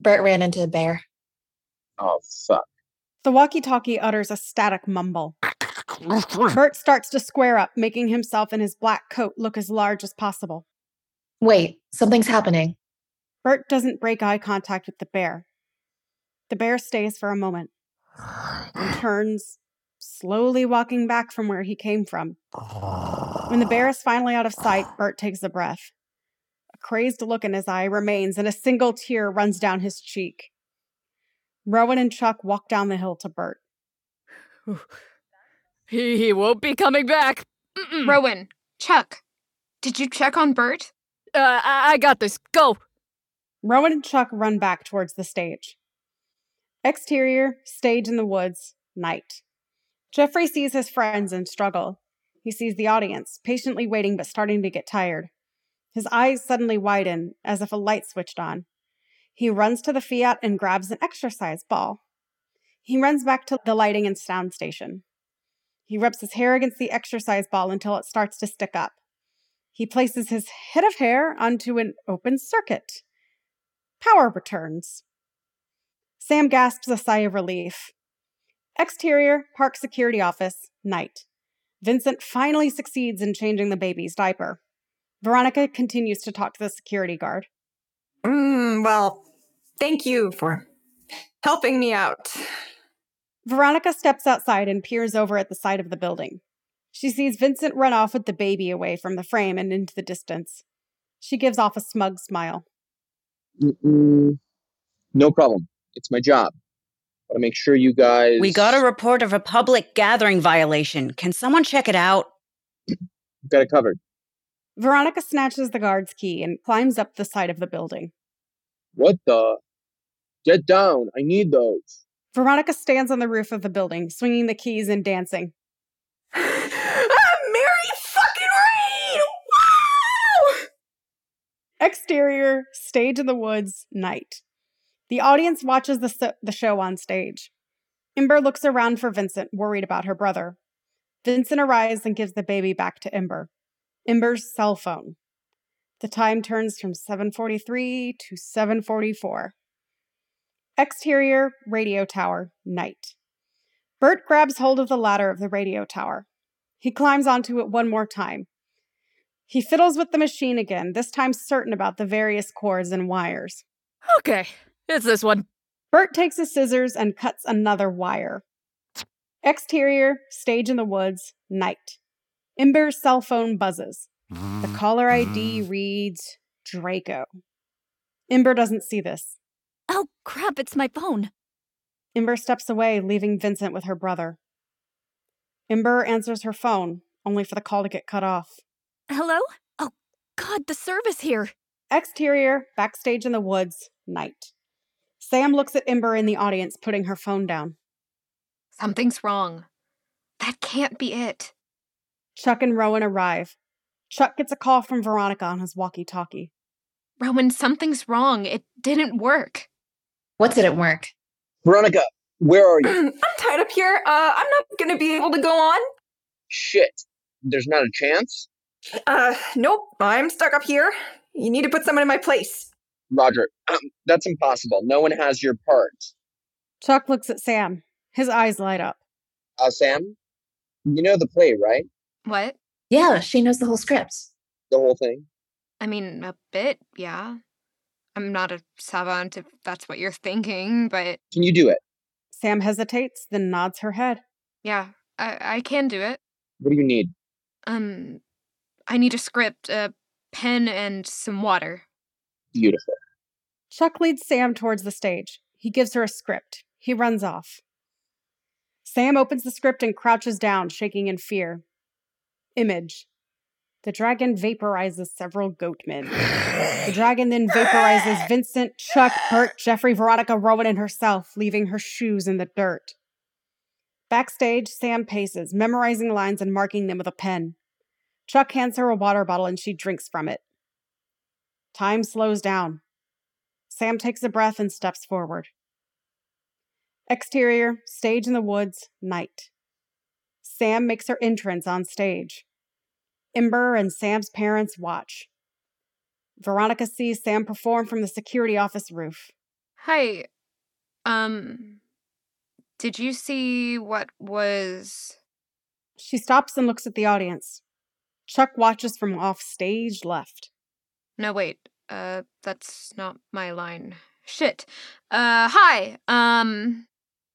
S2: Bert ran into a bear.
S9: Oh, fuck.
S1: The walkie talkie utters a static mumble. Bert starts to square up, making himself and his black coat look as large as possible.
S2: Wait, something's happening.
S1: Bert doesn't break eye contact with the bear. The bear stays for a moment and turns, slowly walking back from where he came from. When the bear is finally out of sight, Bert takes a breath. A crazed look in his eye remains, and a single tear runs down his cheek. Rowan and Chuck walk down the hill to Bert.
S5: He, he won't be coming back. Mm-mm.
S6: Rowan, Chuck, did you check on Bert?
S5: Uh, I, I got this. Go.
S1: Rowan and Chuck run back towards the stage. Exterior, stage in the woods, night. Jeffrey sees his friends and struggle. He sees the audience, patiently waiting but starting to get tired. His eyes suddenly widen, as if a light switched on. He runs to the Fiat and grabs an exercise ball. He runs back to the lighting and sound station. He rubs his hair against the exercise ball until it starts to stick up. He places his head of hair onto an open circuit. Power returns. Sam gasps a sigh of relief. Exterior, park security office, night. Vincent finally succeeds in changing the baby's diaper. Veronica continues to talk to the security guard.
S8: Mm, well, thank you for helping me out.
S1: Veronica steps outside and peers over at the side of the building. She sees Vincent run off with the baby away from the frame and into the distance. She gives off a smug smile.
S9: Mm-mm. No problem. It's my job. Gotta make sure you guys.
S7: We got a report of a public gathering violation. Can someone check it out?
S9: Got it covered.
S1: Veronica snatches the guard's key and climbs up the side of the building.
S9: What the? Get down. I need those.
S1: Veronica stands on the roof of the building, swinging the keys and dancing.
S8: Mary fucking rain! Wow!
S1: Exterior, stage in the woods, night. The audience watches the, so- the show on stage. Ember looks around for Vincent, worried about her brother. Vincent arrives and gives the baby back to Ember. Ember's cell phone. The time turns from 7:43 to 7:44. Exterior radio tower, night. Bert grabs hold of the ladder of the radio tower. He climbs onto it one more time. He fiddles with the machine again, this time certain about the various cords and wires.
S5: Okay, it's this one.
S1: Bert takes his scissors and cuts another wire. Exterior, stage in the woods, night. Ember's cell phone buzzes. The caller ID mm-hmm. reads Draco. Ember doesn't see this.
S5: Oh, crap, it's my phone.
S1: Ember steps away, leaving Vincent with her brother. Ember answers her phone, only for the call to get cut off.
S5: Hello? Oh, God, the service here.
S1: Exterior, backstage in the woods, night. Sam looks at Ember in the audience, putting her phone down.
S6: Something's wrong. That can't be it.
S1: Chuck and Rowan arrive. Chuck gets a call from Veronica on his walkie talkie.
S6: Rowan, something's wrong. It didn't work.
S2: What didn't work?
S9: Veronica, where are you?
S8: I'm tied up here. Uh, I'm not gonna be able to go on.
S9: Shit. There's not a chance?
S8: Uh, nope. I'm stuck up here. You need to put someone in my place.
S9: Roger, um, that's impossible. No one has your parts.
S1: Chuck looks at Sam. His eyes light up.
S9: Uh, Sam, you know the play, right?
S6: What?
S2: Yeah, she knows the whole script.
S9: The whole thing?
S6: I mean, a bit, yeah. I'm not a savant if that's what you're thinking, but
S9: Can you do it?
S1: Sam hesitates, then nods her head.
S6: yeah, I, I can do it.
S9: What do you need?
S6: Um, I need a script, a pen, and some water.
S9: Beautiful.
S1: Chuck leads Sam towards the stage. He gives her a script. He runs off. Sam opens the script and crouches down, shaking in fear. Image. The dragon vaporizes several goatmen. The dragon then vaporizes Vincent, Chuck, Bert, Jeffrey, Veronica, Rowan, and herself, leaving her shoes in the dirt. Backstage, Sam paces, memorizing lines and marking them with a pen. Chuck hands her a water bottle and she drinks from it. Time slows down. Sam takes a breath and steps forward. Exterior, stage in the woods, night. Sam makes her entrance on stage. Ember and Sam's parents watch. Veronica sees Sam perform from the security office roof.
S6: Hi. Um, did you see what was.
S1: She stops and looks at the audience. Chuck watches from off stage left.
S6: No, wait. Uh, that's not my line. Shit. Uh, hi. Um,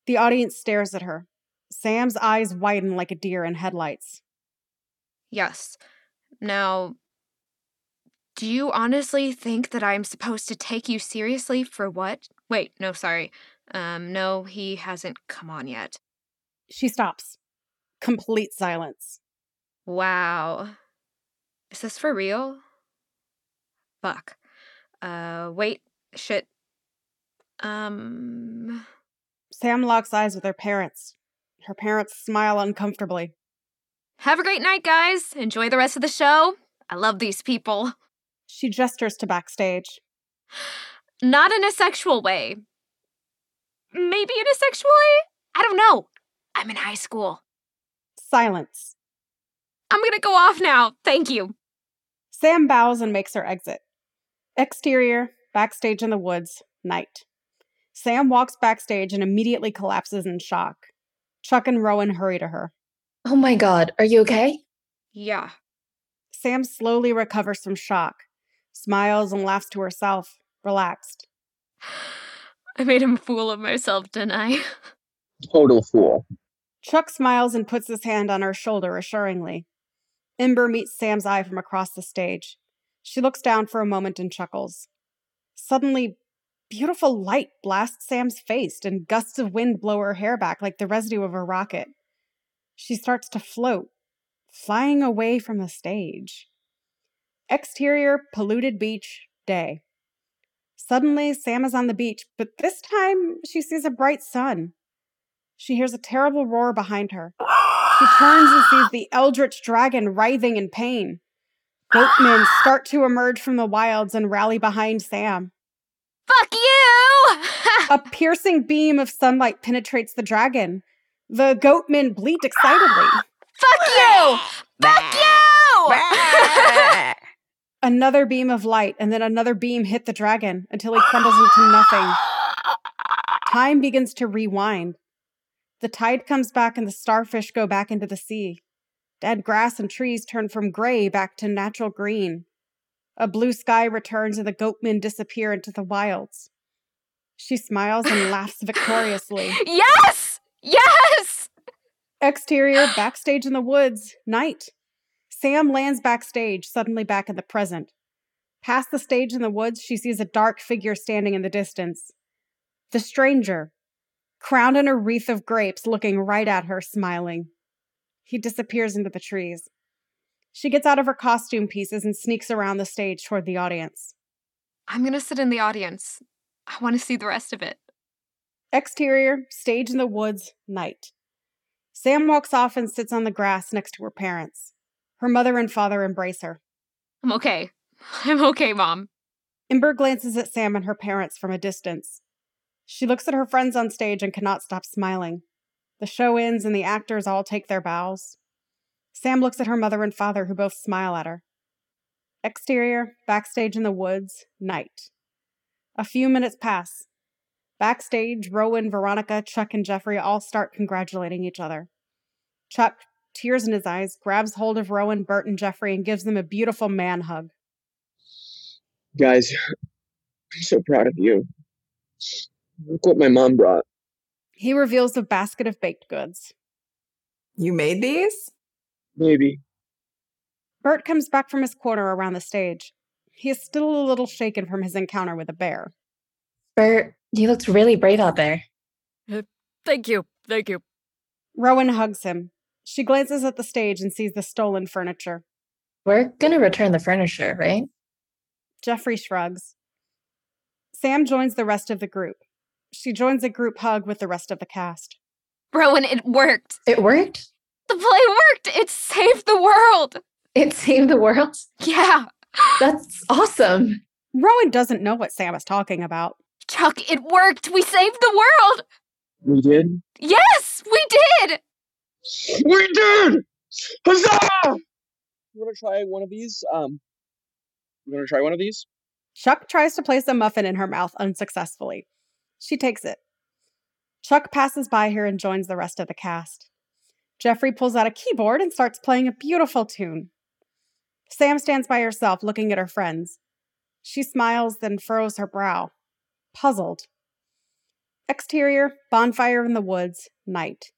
S1: The audience stares at her. Sam's eyes widen like a deer in headlights.
S6: Yes. Now, do you honestly think that I'm supposed to take you seriously for what? Wait, no, sorry. Um, no, he hasn't come on yet.
S1: She stops. Complete silence.
S6: Wow. Is this for real? Fuck. Uh, wait. Shit. Um.
S1: Sam locks eyes with her parents. Her parents smile uncomfortably.
S6: Have a great night, guys. Enjoy the rest of the show. I love these people.
S1: She gestures to backstage.
S6: Not in a sexual way. Maybe in a sexual way? I don't know. I'm in high school.
S1: Silence.
S6: I'm gonna go off now. Thank you.
S1: Sam bows and makes her exit. Exterior, backstage in the woods, night. Sam walks backstage and immediately collapses in shock. Chuck and Rowan hurry to her.
S2: Oh my god, are you okay?
S6: Yeah.
S1: Sam slowly recovers from shock, smiles and laughs to herself, relaxed.
S6: I made him a fool of myself, didn't I?
S9: Total fool.
S1: Chuck smiles and puts his hand on her shoulder assuringly. Ember meets Sam's eye from across the stage. She looks down for a moment and chuckles. Suddenly, beautiful light blasts Sam's face and gusts of wind blow her hair back like the residue of a rocket. She starts to float, flying away from the stage. Exterior, polluted beach, day. Suddenly, Sam is on the beach, but this time she sees a bright sun. She hears a terrible roar behind her. She turns and sees the eldritch dragon writhing in pain. Goatmen start to emerge from the wilds and rally behind Sam.
S6: Fuck you!
S1: A piercing beam of sunlight penetrates the dragon. The goatmen bleat excitedly.
S6: Fuck you! Fuck you!
S1: Another beam of light and then another beam hit the dragon until he crumbles into nothing. Time begins to rewind. The tide comes back and the starfish go back into the sea. Dead grass and trees turn from gray back to natural green. A blue sky returns and the goatmen disappear into the wilds. She smiles and laughs victoriously.
S6: yes! Yes!
S1: Exterior, backstage in the woods, night. Sam lands backstage, suddenly back in the present. Past the stage in the woods, she sees a dark figure standing in the distance. The stranger, crowned in a wreath of grapes, looking right at her, smiling. He disappears into the trees. She gets out of her costume pieces and sneaks around the stage toward the audience.
S6: I'm gonna sit in the audience. I want to see the rest of it.
S1: Exterior, stage in the woods, night. Sam walks off and sits on the grass next to her parents. Her mother and father embrace her.
S6: I'm okay. I'm okay, Mom.
S1: Ember glances at Sam and her parents from a distance. She looks at her friends on stage and cannot stop smiling. The show ends and the actors all take their bows. Sam looks at her mother and father, who both smile at her. Exterior, backstage in the woods, night. A few minutes pass. Backstage, Rowan, Veronica, Chuck, and Jeffrey all start congratulating each other. Chuck, tears in his eyes, grabs hold of Rowan, Bert, and Jeffrey and gives them a beautiful man hug.
S9: Guys, I'm so proud of you. Look what my mom brought.
S1: He reveals a basket of baked goods.
S8: You made these?
S9: Maybe.
S1: Bert comes back from his corner around the stage. He is still a little shaken from his encounter with a bear.
S2: Bert, you looked really brave out there.
S5: Uh, thank you. Thank you.
S1: Rowan hugs him. She glances at the stage and sees the stolen furniture.
S2: We're gonna return the furniture, right?
S1: Jeffrey shrugs. Sam joins the rest of the group. She joins a group hug with the rest of the cast.
S6: Rowan, it worked.
S2: It worked?
S6: The play worked. It saved the world.
S2: It saved the world?
S6: Yeah.
S2: That's awesome.
S1: Rowan doesn't know what Sam is talking about.
S6: Chuck, it worked. We saved the world.
S9: We did?
S6: Yes, we did.
S9: We did! Huzzah! You wanna try one of these? Um you wanna try one of these?
S1: Chuck tries to place a muffin in her mouth unsuccessfully. She takes it. Chuck passes by her and joins the rest of the cast. Jeffrey pulls out a keyboard and starts playing a beautiful tune. Sam stands by herself, looking at her friends. She smiles, then furrows her brow, puzzled. Exterior, bonfire in the woods, night.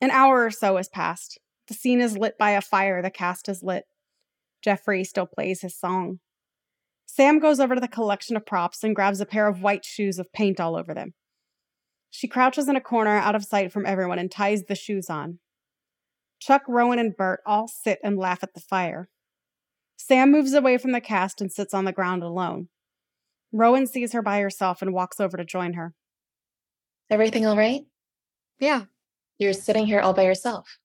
S1: An hour or so has passed. The scene is lit by a fire the cast is lit. Jeffrey still plays his song. Sam goes over to the collection of props and grabs a pair of white shoes with paint all over them. She crouches in a corner out of sight from everyone and ties the shoes on. Chuck, Rowan, and Bert all sit and laugh at the fire. Sam moves away from the cast and sits on the ground alone. Rowan sees her by herself and walks over to join her.
S2: Everything all right?
S6: Yeah.
S2: You're sitting here all by yourself.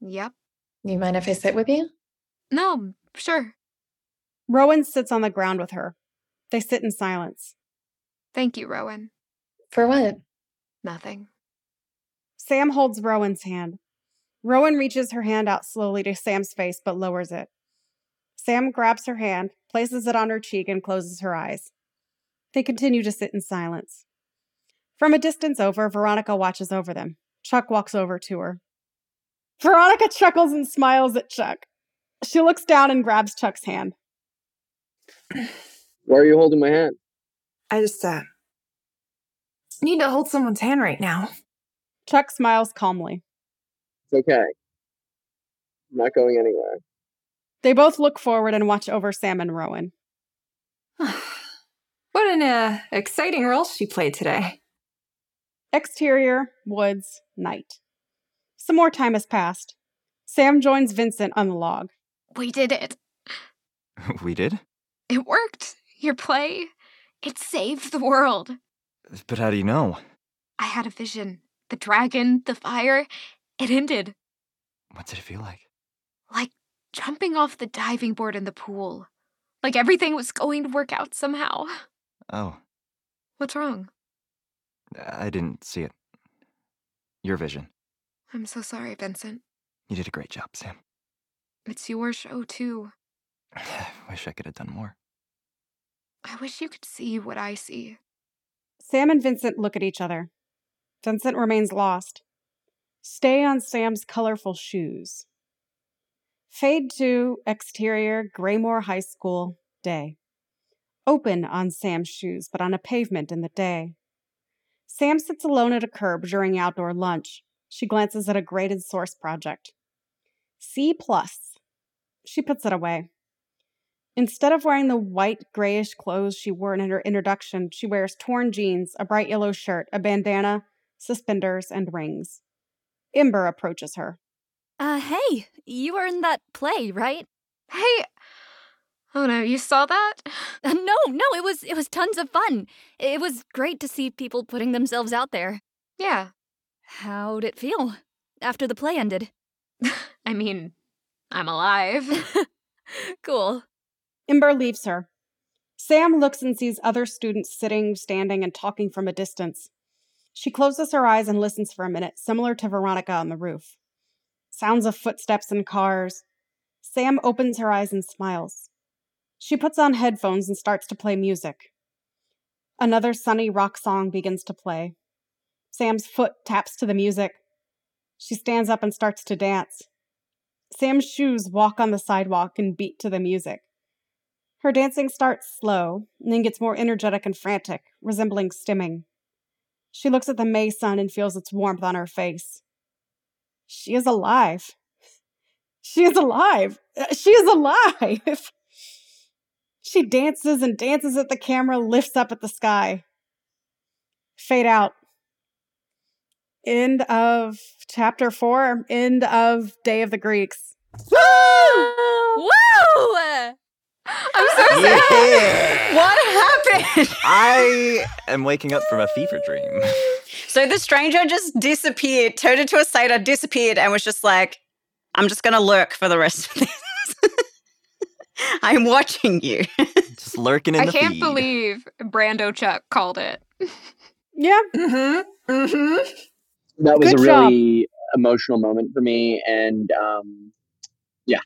S6: Yep.
S2: You mind if I sit with you?
S6: No, sure.
S1: Rowan sits on the ground with her. They sit in silence.
S6: Thank you, Rowan.
S2: For what?
S6: Nothing.
S1: Sam holds Rowan's hand. Rowan reaches her hand out slowly to Sam's face but lowers it. Sam grabs her hand, places it on her cheek, and closes her eyes. They continue to sit in silence. From a distance over, Veronica watches over them. Chuck walks over to her. Veronica chuckles and smiles at Chuck. She looks down and grabs Chuck's hand.
S9: Why are you holding my hand?
S8: I just uh need to hold someone's hand right now.
S1: Chuck smiles calmly.
S9: It's okay. I'm not going anywhere.
S1: They both look forward and watch over Sam and Rowan.
S8: What an uh, exciting role she played today.
S1: Exterior, woods, night. Some more time has passed. Sam joins Vincent on the log.
S6: We did it.
S3: we did?
S6: It worked. Your play, it saved the world.
S3: But how do you know?
S6: I had a vision. The dragon, the fire, it ended.
S3: What did it feel like?
S6: Like jumping off the diving board in the pool. Like everything was going to work out somehow.
S3: Oh,
S6: What's wrong?
S3: I didn't see it. Your vision.
S6: I'm so sorry, Vincent.
S3: You did a great job, Sam.
S6: It's your show, too.
S3: I wish I could have done more.
S6: I wish you could see what I see.
S1: Sam and Vincent look at each other. Vincent remains lost. Stay on Sam's colorful shoes. Fade to exterior Graymore High School day. Open on Sam's shoes, but on a pavement in the day. Sam sits alone at a curb during outdoor lunch. She glances at a graded source project. C plus. She puts it away. Instead of wearing the white grayish clothes she wore in her introduction, she wears torn jeans, a bright yellow shirt, a bandana, suspenders, and rings. Ember approaches her.
S5: Uh, hey, you were in that play, right?
S6: Hey, Oh no, you saw that?
S5: Uh, no, no, it was it was tons of fun. It was great to see people putting themselves out there.
S6: Yeah.
S5: How'd it feel after the play ended?
S6: I mean, I'm alive.
S5: cool.
S1: Ember leaves her. Sam looks and sees other students sitting, standing, and talking from a distance. She closes her eyes and listens for a minute, similar to Veronica on the roof. Sounds of footsteps and cars. Sam opens her eyes and smiles. She puts on headphones and starts to play music. Another sunny rock song begins to play. Sam's foot taps to the music. She stands up and starts to dance. Sam's shoes walk on the sidewalk and beat to the music. Her dancing starts slow and then gets more energetic and frantic, resembling stimming. She looks at the May sun and feels its warmth on her face. She is alive. She is alive. Uh, she is alive. She dances and dances at the camera, lifts up at the sky. Fade out. End of chapter four. End of Day of the Greeks.
S5: Woo! Woo!
S6: I'm so sad.
S3: Yeah.
S7: What happened?
S3: I am waking up from a fever dream.
S7: So the stranger just disappeared, turned into a satyr, disappeared, and was just like, I'm just going to lurk for the rest of this. I'm watching you.
S3: Just lurking in the case.
S6: I
S3: the
S6: can't
S3: feed.
S6: believe Brando Chuck called it.
S1: Yeah.
S8: Mm-hmm. Mm-hmm.
S4: That was
S1: Good
S4: a
S1: job.
S4: really emotional moment for me, and um, yeah,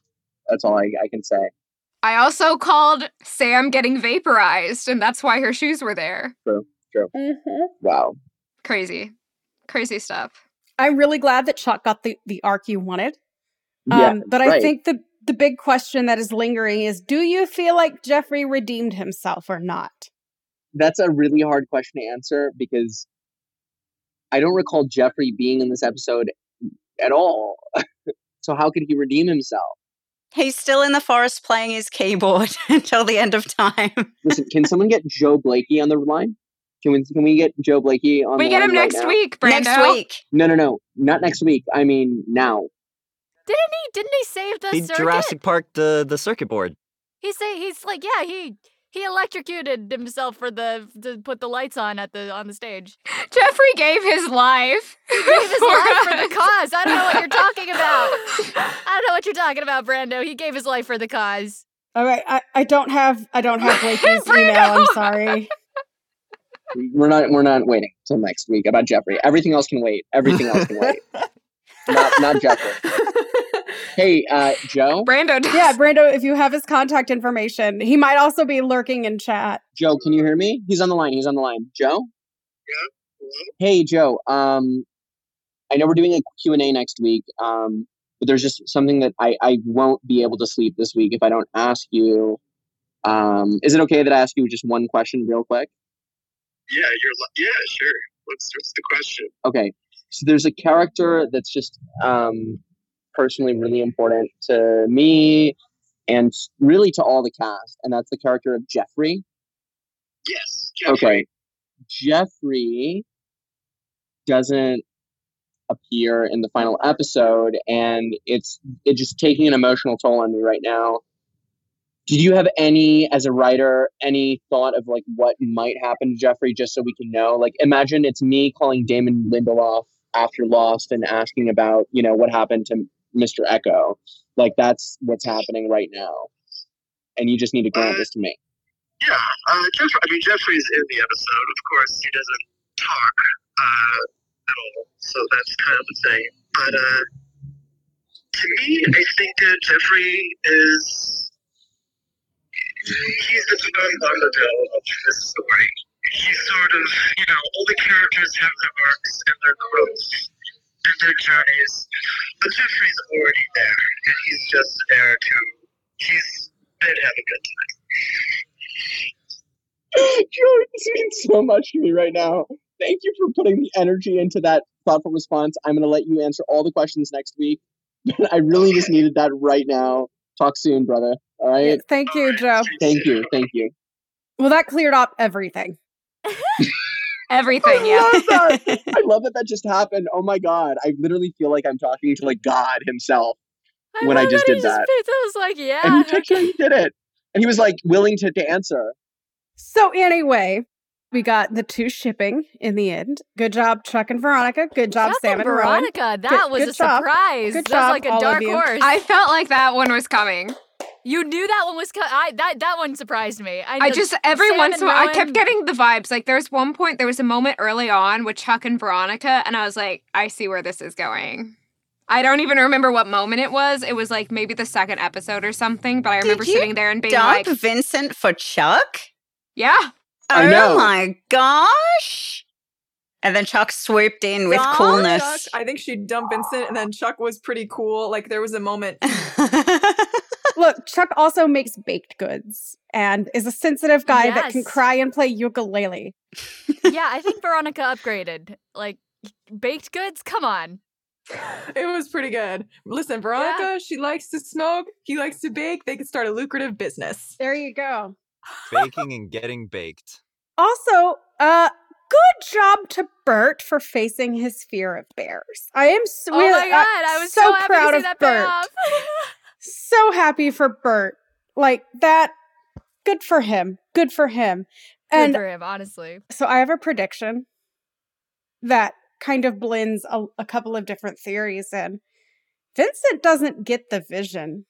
S4: that's all I, I can say.
S6: I also called Sam getting vaporized, and that's why her shoes were there.
S1: Mm-hmm.
S4: Wow.
S6: Crazy. Crazy stuff.
S1: I'm really glad that Chuck got the, the arc you wanted.
S4: Yeah,
S1: Um, but I think the the big question that is lingering is do you feel like Jeffrey redeemed himself or not?
S4: that's a really hard question to answer because I don't recall Jeffrey being in this episode at all. so how could he redeem himself?
S7: He's still in the forest playing his keyboard until the end of time.
S4: Listen, can someone get Joe Blakey on the line? Can we can we get Joe Blakey on
S6: We
S4: the
S6: get him
S4: right
S6: next
S4: now?
S6: week, Brando.
S7: Next week.
S4: No, no, no, not next week. I mean now.
S5: Didn't he? Didn't he save the
S3: He
S5: circuit?
S3: Jurassic Park the the circuit board.
S5: He say he's like yeah he he electrocuted himself for the to put the lights on at the on the stage.
S6: Jeffrey gave his life.
S5: He gave his life for the cause. I don't know what you're talking about. I don't know what you're talking about, Brando. He gave his life for the cause.
S1: All right, I, I don't have I don't have Blakey's email. I'm sorry.
S4: We're not we're not waiting till next week about Jeffrey. Everything else can wait. Everything else can wait. not not Jeffrey. Hey, uh, Joe.
S6: Brando does.
S1: Yeah, Brando, if you have his contact information, he might also be lurking in chat.
S4: Joe, can you hear me? He's on the line. He's on the line. Joe. Yeah. Hey, Joe. Um, I know we're doing a Q and A next week. Um, but there's just something that I I won't be able to sleep this week if I don't ask you. Um, is it okay that I ask you just one question real quick?
S10: Yeah, you're. li- Yeah, sure. What's what's the question?
S4: Okay. So there's a character that's just um, personally really important to me and really to all the cast, and that's the character of Jeffrey.
S10: Yes. Jeffrey.
S4: Okay. Jeffrey doesn't appear in the final episode, and it's it's just taking an emotional toll on me right now. Did you have any, as a writer, any thought of like what might happen to Jeffrey, just so we can know? Like, imagine it's me calling Damon Lindelof after Lost and asking about, you know, what happened to Mr. Eko. Like, that's what's happening right now, and you just need to grant this to me.
S10: Yeah. Uh, Jeff. I mean, Jeffrey's in the episode. Of course, he doesn't talk uh, at all, so that's kind of the thing. But uh, to me, I think that Jeffrey is. He's the John Underdale of this story. He's sort of, you know, all the characters have their arcs and their growth and their journeys, but Jeffrey's already there, and he's just there to. He's there to have a good time.
S4: Joey, this means so much to me right now. Thank you for putting the energy into that thoughtful response. I'm going to let you answer all the questions next week. But I really just needed that right now. Talk soon, brother. All right.
S1: Thank you, Joe.
S4: Thank you. Thank you.
S1: Well, that cleared up everything.
S6: Everything,
S4: I
S6: yeah.
S4: love that. I love that that just happened. Oh my god. I literally feel like I'm talking to like God himself. When I
S5: love
S4: just
S5: he
S4: did that.
S5: It was like, yeah.
S4: And he actually did it.
S9: And he was like willing to, to answer.
S1: So anyway, we got the two shipping in the end. Good job, Chuck and Veronica. Good job,
S5: Chuck
S1: Sam
S5: and
S1: and Rowan.
S5: Veronica, that
S1: Good-
S5: was
S1: good
S5: a
S1: job.
S5: surprise.
S1: Good
S5: that
S1: job,
S5: was like a dark horse.
S6: I felt like that one was coming.
S5: You knew that one was coming. I that that one surprised me. I,
S6: I just every
S5: Sam
S6: once in a while I kept getting the vibes. Like there was one point, there was a moment early on with Chuck and Veronica, and I was like, I see where this is going. I don't even remember what moment it was. It was like maybe the second episode or something, but I
S7: Did
S6: remember
S7: you
S6: sitting there and being
S7: Dump
S6: like,
S7: Vincent for Chuck?
S6: Yeah.
S9: I
S7: oh
S9: know.
S7: my gosh. And then Chuck swooped in with
S8: Chuck,
S7: coolness.
S8: I think she dumped Vincent, and then Chuck was pretty cool. Like there was a moment.
S1: Look, Chuck also makes baked goods and is a sensitive guy that can cry and play ukulele.
S5: yeah, I think Veronica upgraded. Like baked goods. Come on.
S8: it was pretty good. Listen, Veronica, she likes to smoke. He likes to bake. They could start a lucrative business.
S1: There you go.
S3: Baking and getting baked.
S1: Also, uh, good job to Bert for facing his fear of bears. I am so,
S5: Oh my god, I was so, happy
S1: proud
S5: to see
S1: of
S5: that pay
S1: Bert.
S5: Off.
S1: so happy for Bert. Like that. Good for him. Good for him.
S5: Good for him, honestly.
S1: so I have a prediction that kind of blends a, a couple of different theories in. Vincent doesn't get the vision.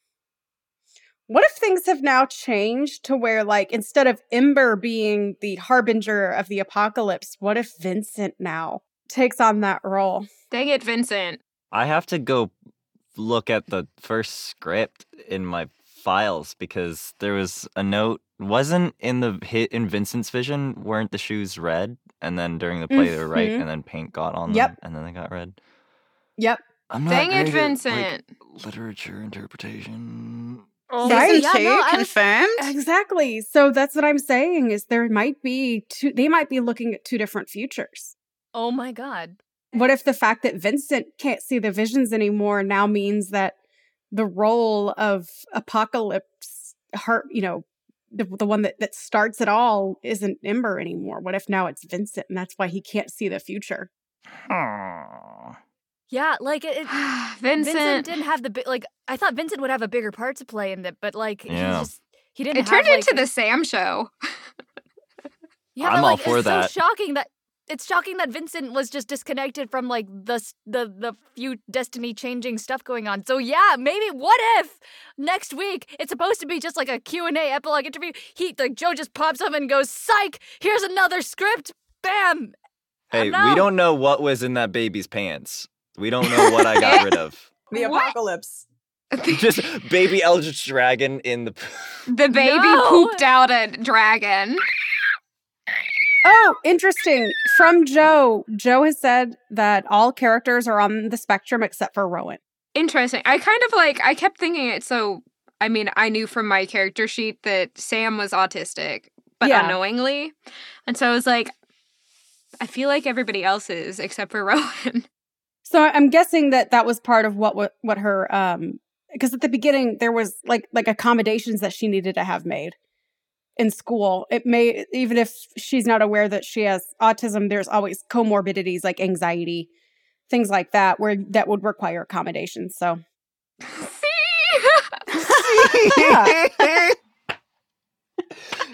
S1: What if things have now changed to where, like, instead of Ember being the harbinger of the apocalypse, what if Vincent now takes on that role?
S6: Dang it, Vincent.
S3: I have to go look at the first script in my files because there was a note wasn't in the hit in Vincent's vision weren't the shoes red and then during the play they were right
S1: Mhm.
S3: and then paint got on
S1: Yep.
S3: them and then they got red.
S1: Yep.
S3: I'm not
S6: Dang it,
S3: great at, like,
S6: Vincent.
S3: literature interpretation.
S5: Oh,
S1: Right?
S5: Yeah,
S7: two
S5: no, I was-
S7: confirmed?
S1: Exactly. So that's what I'm saying is there might be two they might be looking at two different futures.
S5: oh my god.
S1: What if the fact that Vincent can't see the visions anymore now means that the role of apocalypse heart, you know, the, the one that, that starts it all isn't Ember anymore? What if now it's Vincent and that's why he can't see the future?
S3: Aw.
S5: Yeah, like it, it
S6: Vincent.
S5: Vincent didn't have the big like I thought Vincent would have a bigger part to play in it, but like
S3: Yeah.
S5: he just he didn't
S6: It
S5: have,
S6: turned
S5: like,
S6: into the Sam show.
S5: Yeah,
S3: I'm
S5: but
S3: all
S5: like
S3: for
S5: it's
S3: that.
S5: so shocking that it's shocking that Vincent was just disconnected from like the the the few destiny changing stuff going on. So yeah, maybe what if next week it's supposed to be just like a Q&A epilogue interview. He like Joe just pops up and goes, "Psych, here's another script." Bam.
S3: Hey,
S5: no.
S3: we don't know what was in that baby's pants. We don't know what I got rid of.
S8: The
S6: What?
S8: apocalypse.
S3: Just baby Eldritch Dragon in the
S6: The baby
S5: No.
S6: pooped out a dragon.
S1: Oh, interesting. From Joe, Joe has said that all characters are on the spectrum except for Rowan.
S6: Interesting. I kind of like I kept thinking it so I mean, I knew from my character sheet that Sam was autistic, but
S1: Yeah.
S6: unknowingly. And so I was like I feel like everybody else is except for Rowan.
S1: So I'm guessing that that was part of what what, what her um because at the beginning there was like like accommodations that she needed to have made in school. It may even if she's not aware that she has autism, there's always comorbidities like anxiety, things like that where that would require accommodations. So
S6: See?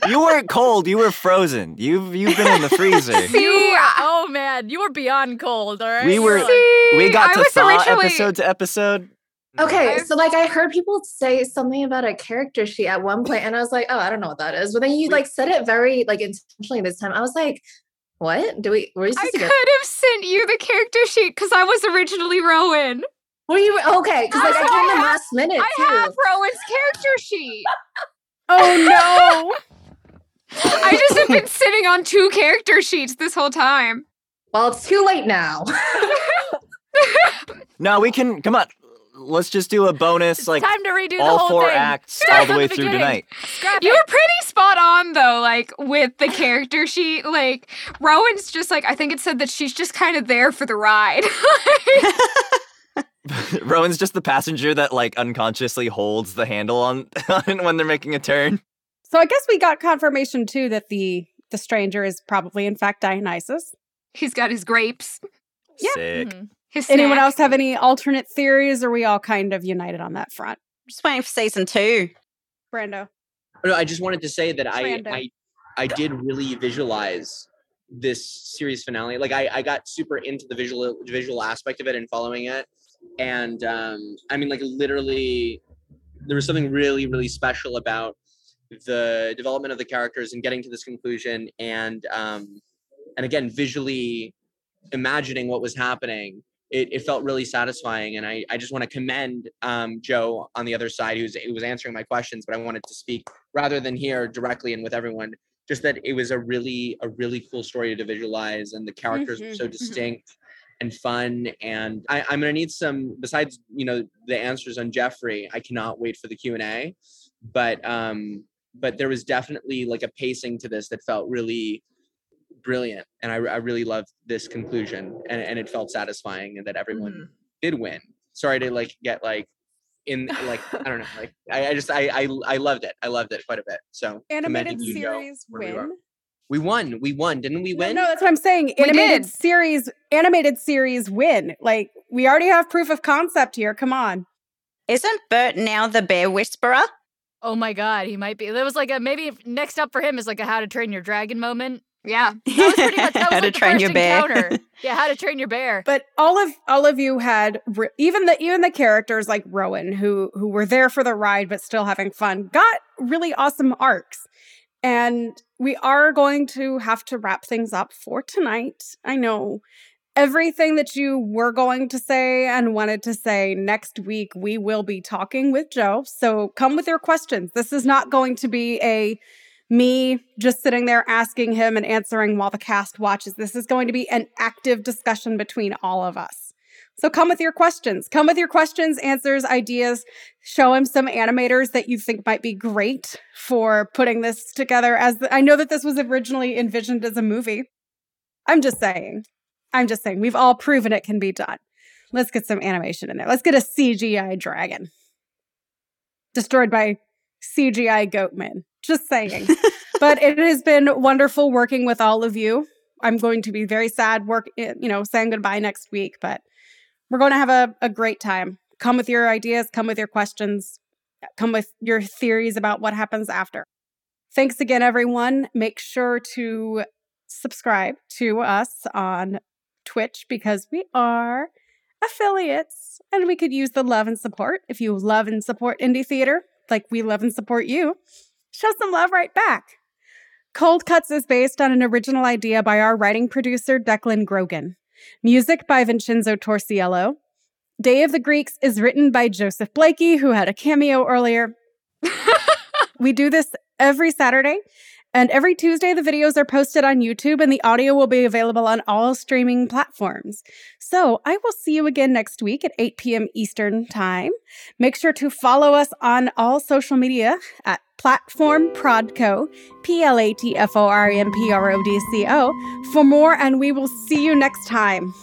S3: You weren't cold, you were frozen. You've you've been in the freezer.
S6: See?
S5: You, oh man, you were beyond cold, all right?
S3: We were-
S5: like-
S3: we got to
S6: was
S3: thaw
S6: originally-
S3: episode to episode.
S2: Okay,
S6: I-
S2: so like I heard people say something about a character sheet at one point, and I was like, oh, I don't know what that is. But then you like said it very like intentionally this time. I was like, what? Do we were you
S6: I
S2: supposed
S6: could
S2: to
S6: have sent you the character sheet because I was originally Rowan.
S2: were you okay? Because like I
S6: I
S2: came in
S6: have-
S2: last minute
S6: I
S2: too.
S6: have Rowan's character sheet.
S1: Oh no.
S6: I just have been sitting on two character sheets this whole time.
S2: Well, it's too late now.
S3: No, we can come on. Let's just do a bonus
S5: it's
S3: like
S5: time to redo the
S3: all
S5: whole
S3: four
S5: thing.
S3: acts
S5: Start
S3: all the
S5: from
S3: way through
S5: beginning.
S3: tonight.
S5: Scrap
S6: You
S5: it.
S6: were pretty spot on though, like with the character sheet. Like Rowan's just like I think it said that she's just kind of there for the ride.
S3: Rowan's just the passenger that like unconsciously holds the handle on when they're making a turn.
S1: So I guess we got confirmation too that the the stranger is probably in fact Dionysus.
S6: He's got his grapes.
S1: Yeah.
S3: Sick.
S5: Mhm.
S6: His
S1: Anyone
S6: snack.
S1: else have any alternate theories? Or are we all kind of united on that front?
S7: Just waiting for season two.
S1: Brando.
S4: No, I just wanted to say that I, I I did really visualize this series finale. Like I, I got super into the visual visual aspect of it and following it. And um, I mean like literally there was something really, really special about the development of the characters and getting to this conclusion and um and again visually imagining what was happening it, it felt really satisfying and I, I just want to commend um, joe on the other side who's who was answering my questions but i wanted to speak rather than here directly and with everyone just that it was a really a really cool story to visualize and the characters were so
S1: Mhm, mhm.
S4: distinct and fun and I, i'm going to need some besides you know the answers on jeffrey i cannot wait for the q&a but um but there was definitely like a pacing to this that felt really brilliant and i, I really loved this conclusion and, and it felt satisfying and that everyone
S8: Mhm.
S4: did win sorry to like get like in like i don't know like i, I just I, I i loved it i loved it quite a bit so
S1: Animated
S4: commending you, Joe,
S1: series
S4: we
S1: win.
S4: we won we won didn't we win
S1: No, that's what I'm saying. Animated
S6: did.
S1: series, animated series win. Like we already have proof of concept here. Come on.
S7: Isn't Bert now the bear whisperer?
S5: Oh my god, he might be. That was like a maybe next up for him is like a How to Train Your Dragon moment.
S6: Yeah.
S5: That was pretty much that was
S7: How
S5: like
S7: to train
S5: first
S7: your bear.
S5: encounter. yeah, How to Train Your Bear.
S1: But all of all of you had even the even the characters like Rowan who who were there for the ride but still having fun got really awesome arcs. And we are going to have to wrap things up for tonight. I know everything that you were going to say and wanted to say next week we will be talking with Joe. So come with your questions. This is not going to be a me just sitting there asking him and answering while the cast watches. This is going to be an active discussion between all of us. So come with your questions. Come with your questions, answers, ideas. Show him some animators that you think might be great for putting this together. As the, I know that this was originally envisioned as a movie. I'm just saying. I'm just saying. We've all proven it can be done. Let's get some animation in there. Let's get a CGI dragon destroyed by CGI goatman. Just saying. but it has been wonderful working with all of you. I'm going to be very sad work, eh, you know, saying goodbye next week, but we're going to have a, a great time. Come with your ideas, come with your questions, come with your theories about what happens after. Thanks again, everyone. Make sure to subscribe to us on Twitch because we are affiliates and we could use the love and support. If you love and support indie theater, like we love and support you, show some love right back. Cold Cuts is based on an original idea by our writing producer, Declan Grogan. Music by Vincenzo Torsiello. Day of the Greeks is written by Joseph Blakey, who had a cameo earlier. we do this every Saturday, and every Tuesday the videos are posted on YouTube and the audio will be available on all streaming platforms. So I will see you again next week at 8 p.m. Eastern Time. Make sure to follow us on all social media at Platform Prodco, P L A T F O R M P R O D C O, for more, and we will see you next time.